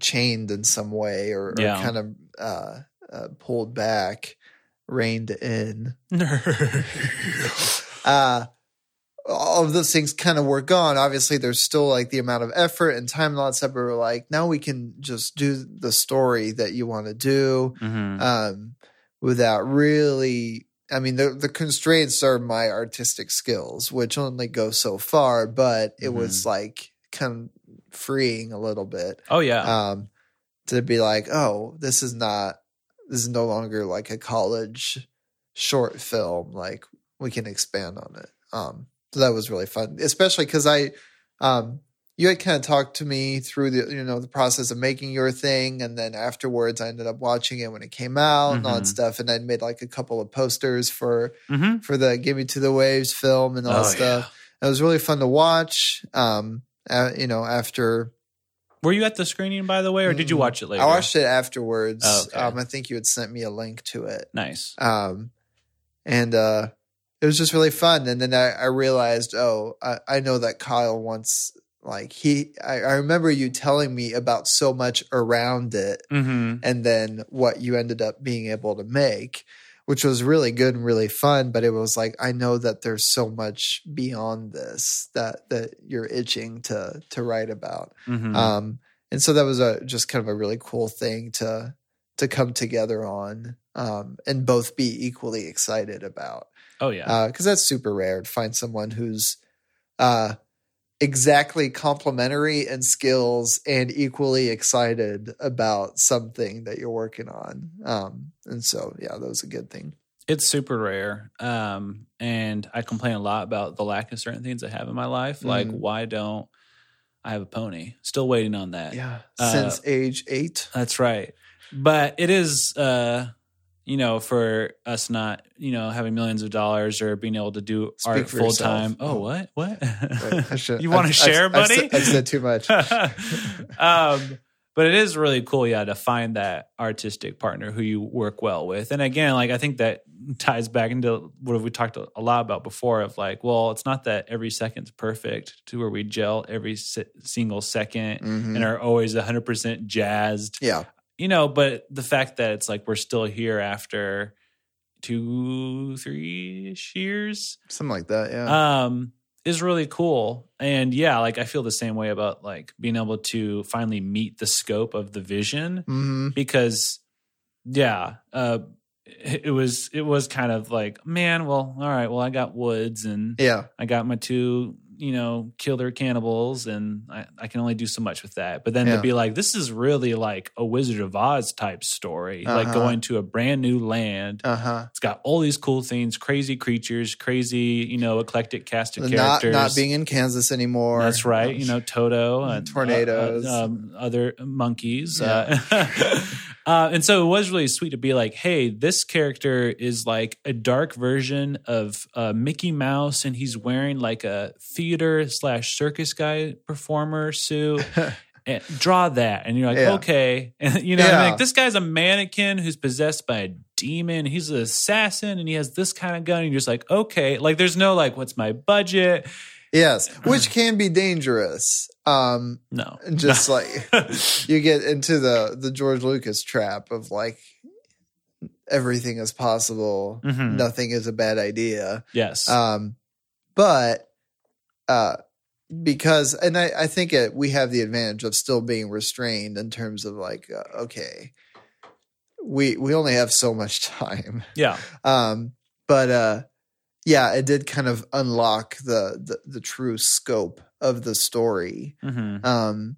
chained in some way or, or kind of uh, uh, pulled back, reined in uh all of those things kind of were gone. Obviously, there's still like the amount of effort and time and all that stuff. But we're like, now we can just do the story that you want to do Mhm. um, without really. I mean, the the constraints are my artistic skills, which only go so far. But it was like kind of freeing a little bit oh yeah um, to be like, oh, this is not, this is no longer like a college short film. Like we can expand on it. Um, so that was really fun, especially because I, um, you had kind of talked to me through the you know the process of making your thing, and then afterwards I ended up watching it when it came out and all that Mhm. stuff, and I'd made like a couple of posters for mm-hmm. for the "Give Me to the Waves" film and all that stuff. It was really fun to watch. Um, uh, you know, after were you at the screening by the way or did you Mm, watch it later I watched it afterwards. Oh, okay. um, I think you had sent me a link to it. nice Um, and uh, it was just really fun. And then I, I realized, oh, I, I know that Kyle wants like he. I, I remember you telling me about so much around it, Mm-hmm. and then what you ended up being able to make. Which was really good and really fun, but it was like I know that there's so much beyond this that that you're itching to to write about. Mm-hmm. Um, and so that was a just kind of a really cool thing to to come together on um, and both be equally excited about oh yeah. because that's super rare to find someone who's uh, exactly complementary in skills and equally excited about something that you're working on. Um, and so, yeah, that was a good thing. it's super rare. Um, and I complain a lot about the lack of certain things I have in my life. Like, Mhm. why don't I have a pony? Still waiting on that. Yeah, Uh, since age eight. That's right. But it is, uh, you know, for us not, you know, having millions of dollars or being able to do Speak art full yourself. time. Oh, what? What? Wait, should- you want to share, I've buddy? I've said too much. um, but it is really cool, yeah, to find that artistic partner who you work well with. And again, like I think that ties back into what we talked a lot about before of like, well, it's not that every second's perfect to where we gel every si- single 2nd Mhm. and are always 100% jazzed, Yeah, you know, but the fact that it's like we're still here after two, three years something like that. Yeah. um is really cool and yeah like i feel the same way about like being able to finally meet the scope of the vision hmm because yeah uh it it was it was kind of like man well all right well i got woods and Yeah. i got my two you know killer cannibals and i, I can only do so much with that but then Yeah. to be like this is really like a wizard of oz type story like Uh-huh. going to a brand new land Uh huh. it's got all these cool things, crazy creatures, crazy, you know, eclectic cast of Not characters. not being in Kansas anymore. That's right. You know, Toto and Tornadoes. uh, uh, um, other monkeys. Uh, uh, and so it was really sweet to be like, hey, this character is like a dark version of uh, Mickey Mouse, and he's wearing like a theater slash circus guy performer suit. And draw that, and you're like, Yeah. okay, and you know, Yeah. like this guy's a mannequin who's possessed by a demon. He's an assassin, and he has this kind of gun. And you're just like, okay, like there's no like, what's my budget? Yes, which can be dangerous. Um, No, and just like you get into the the George Lucas trap of like everything is possible, Mhm. nothing is a bad idea. yes, Um, but uh, because and I, I think it, we have the advantage of still being restrained in terms of like uh, okay, we we only have so much time. yeah, Um, but uh, yeah, it did kind of unlock the, the the true scope of the story. hmm Um,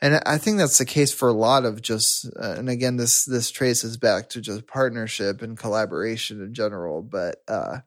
and I think that's the case for a lot of just, uh, and again, this this traces back to just partnership and collaboration in general. But uh,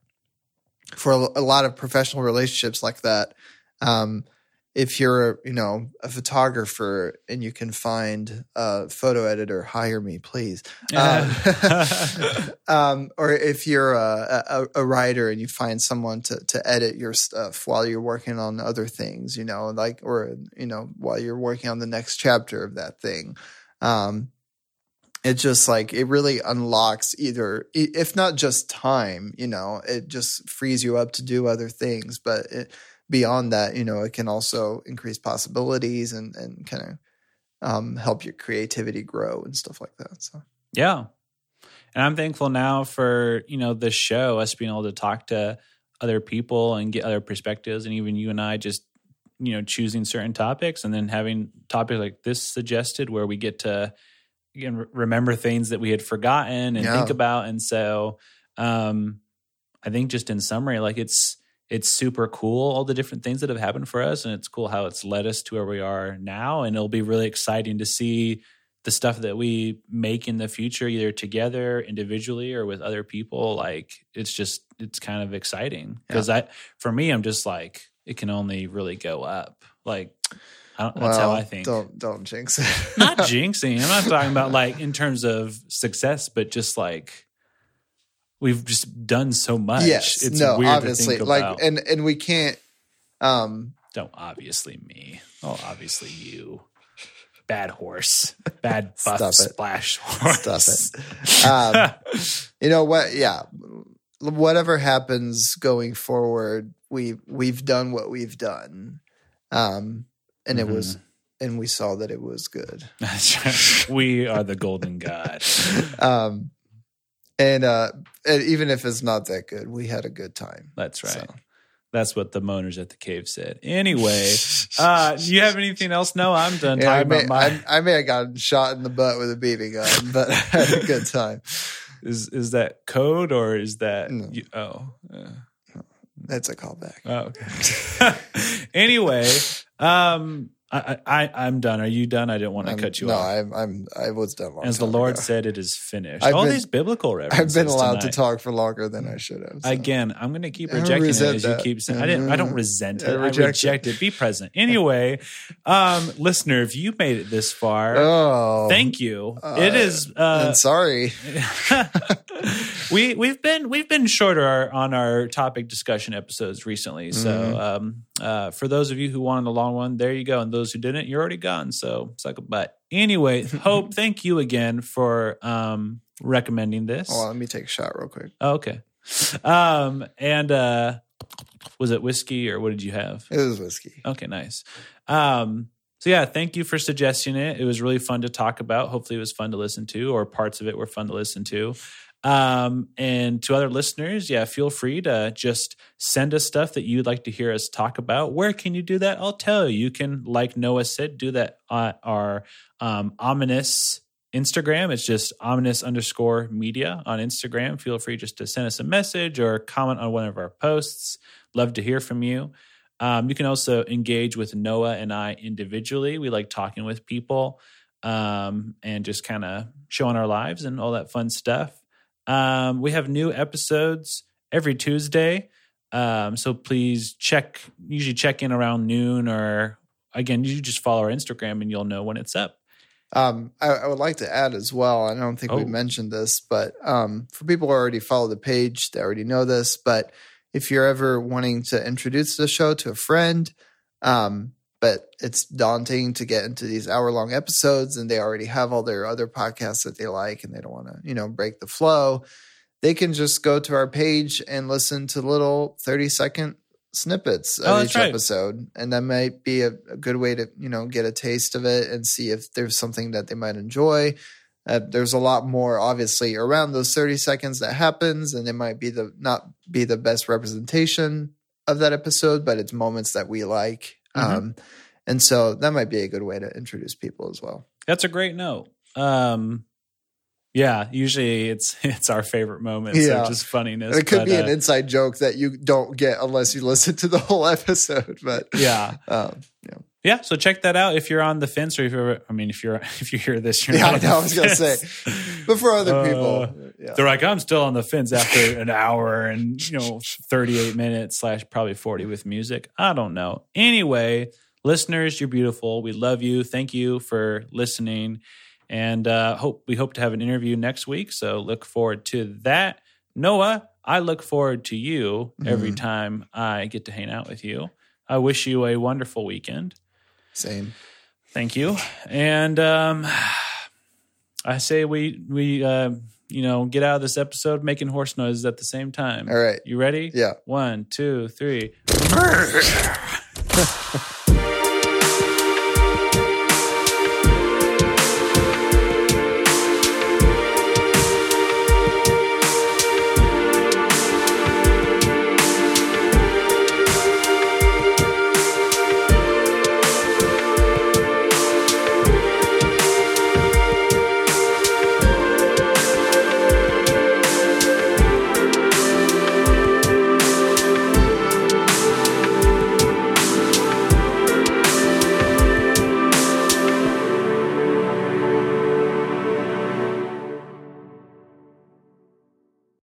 for a, a lot of professional relationships like that, um, if you're, you know, a photographer and you can find a photo editor, hire me, please. Um, um, or if you're a, a, a writer and you find someone to, to edit your stuff while you're working on other things, you know, like, or, you know, while you're working on the next chapter of that thing. Um, it just like, it really unlocks either, if not just time, you know, it just frees you up to do other things. But it, beyond that, you know, it can also increase possibilities and, and kind of um, help your creativity grow and stuff like that. So, yeah. And I'm thankful now for you know this show, us being able to talk to other people and get other perspectives, and even you and I just you know choosing certain topics and then having topics like this suggested where we get to again remember things that we had forgotten and Yeah. think about and so um i think just in summary like it's it's super cool all the different things that have happened for us and it's cool how it's led us to where we are now and it'll be really exciting to see the stuff that we make in the future either together individually or with other people. Like it's just it's kind of exciting. Because i for me i'm just like it can only really go up. Like I don't, that's how i think. Don't don't jinx it. not jinxing. I'm not talking about like in terms of success but just like we've just done so much. Yes, it's no, weird obviously, like, and and we can't. Um, don't obviously me. Oh obviously you. Bad horse. Bad buff splash horse Stop it. Um, you know what? Yeah, whatever happens going forward, we we've done what we've done, um, and it was and we saw that it was good. We are the golden god. Um, and uh, and even if it's not that good, we had a good time. That's right. So. That's what the moaners at the cave said. Anyway, uh, do you have anything else? No, I'm done Yeah, I may, about my. I, I may have gotten shot in the butt with a BB gun, but I had a good time. Is is that code or is that? No. You, oh, uh, That's a callback. oh, okay. anyway, um, I, I I'm done. Are you done? I didn't want to I'm- cut you no, off. I'm, I'm, I was done. As the Lord ago. said, it is finished. I've All been- these biblical references. I've been allowed tonight. to talk for longer than I should have. so. Again, I'm going to keep rejecting it as you keep saying. I didn't. I don't Mm. resent it. I reject reject, it. it. Be present. Anyway, um, listener, if you made it this far, Oh, thank you. Uh, it is. Uh, and sorry. we we've been we've been shorter on our topic discussion episodes recently. So Mm-hmm. um, uh, for those of you who wanted the long one, there you go. And those who didn't, you're already gone. So suck a butt. Anyway, Hope, thank you again for um, recommending this. Oh, let me take a shot real quick. Oh, okay. Um, and uh, was it whiskey or what did you have? It was whiskey. Okay, nice. Um, so yeah, thank you for suggesting it. It was really fun to talk about. Hopefully, it was fun to listen to, or parts of it were fun to listen to. Um, and to other listeners, yeah, feel free to just send us stuff that you'd like to hear us talk about. Where can you do that? I'll tell you. You can, like Noah said, do that on our um, ominous Instagram. It's just ominous underscore media on Instagram. Feel free just to send us a message or comment on one of our posts. Love to hear from you. Um, you can also engage with Noah and I individually. We like talking with people um, and just kind of showing our lives and all that fun stuff. Um, we have new episodes every Tuesday. Um, so please check, usually check in around noon or again, you just follow our Instagram and you'll know when it's up. Um, I, I would like to add as well. I don't think we Oh. mentioned this, but um, for people who already follow the page, they already know this. But if you're ever wanting to introduce the show to a friend, um, but it's daunting to get into these hour long episodes, and they already have all their other podcasts that they like, and they don't want to, you know, break the flow. They can just go to our page and listen to little thirty second snippets Oh, of that's each right. episode and that might be a, a good way to you know get a taste of it and see if there's something that they might enjoy uh, there's a lot more obviously around those 30 seconds that happens and it might be the not be the best representation of that episode but it's moments that we like Mhm. um and so that might be a good way to introduce people as well That's a great note. Um, yeah, usually it's it's our favorite moments, Yeah. yeah. just funniness. it could but, be an uh, inside joke that you don't get unless you listen to the whole episode but yeah, um yeah yeah. So check that out if you're on the fence, or if you're, I mean, if you're if you hear this, you're Yeah, not I know, I was gonna say. but for other Uh, people yeah They're like, I'm still on the fence after an hour and you know 38 minutes slash probably 40 with music. I don't know. Anyway, listeners, you're beautiful. We love you. Thank you for listening, and uh, hope we hope to have an interview next week. So look forward to that. Noah, I look forward to you every Mhm. time I get to hang out with you. I wish you a wonderful weekend. Same Thank you. And um, I say we we uh, you know get out of this episode making horse noises at the same time. all right You ready? yeah One, two, three.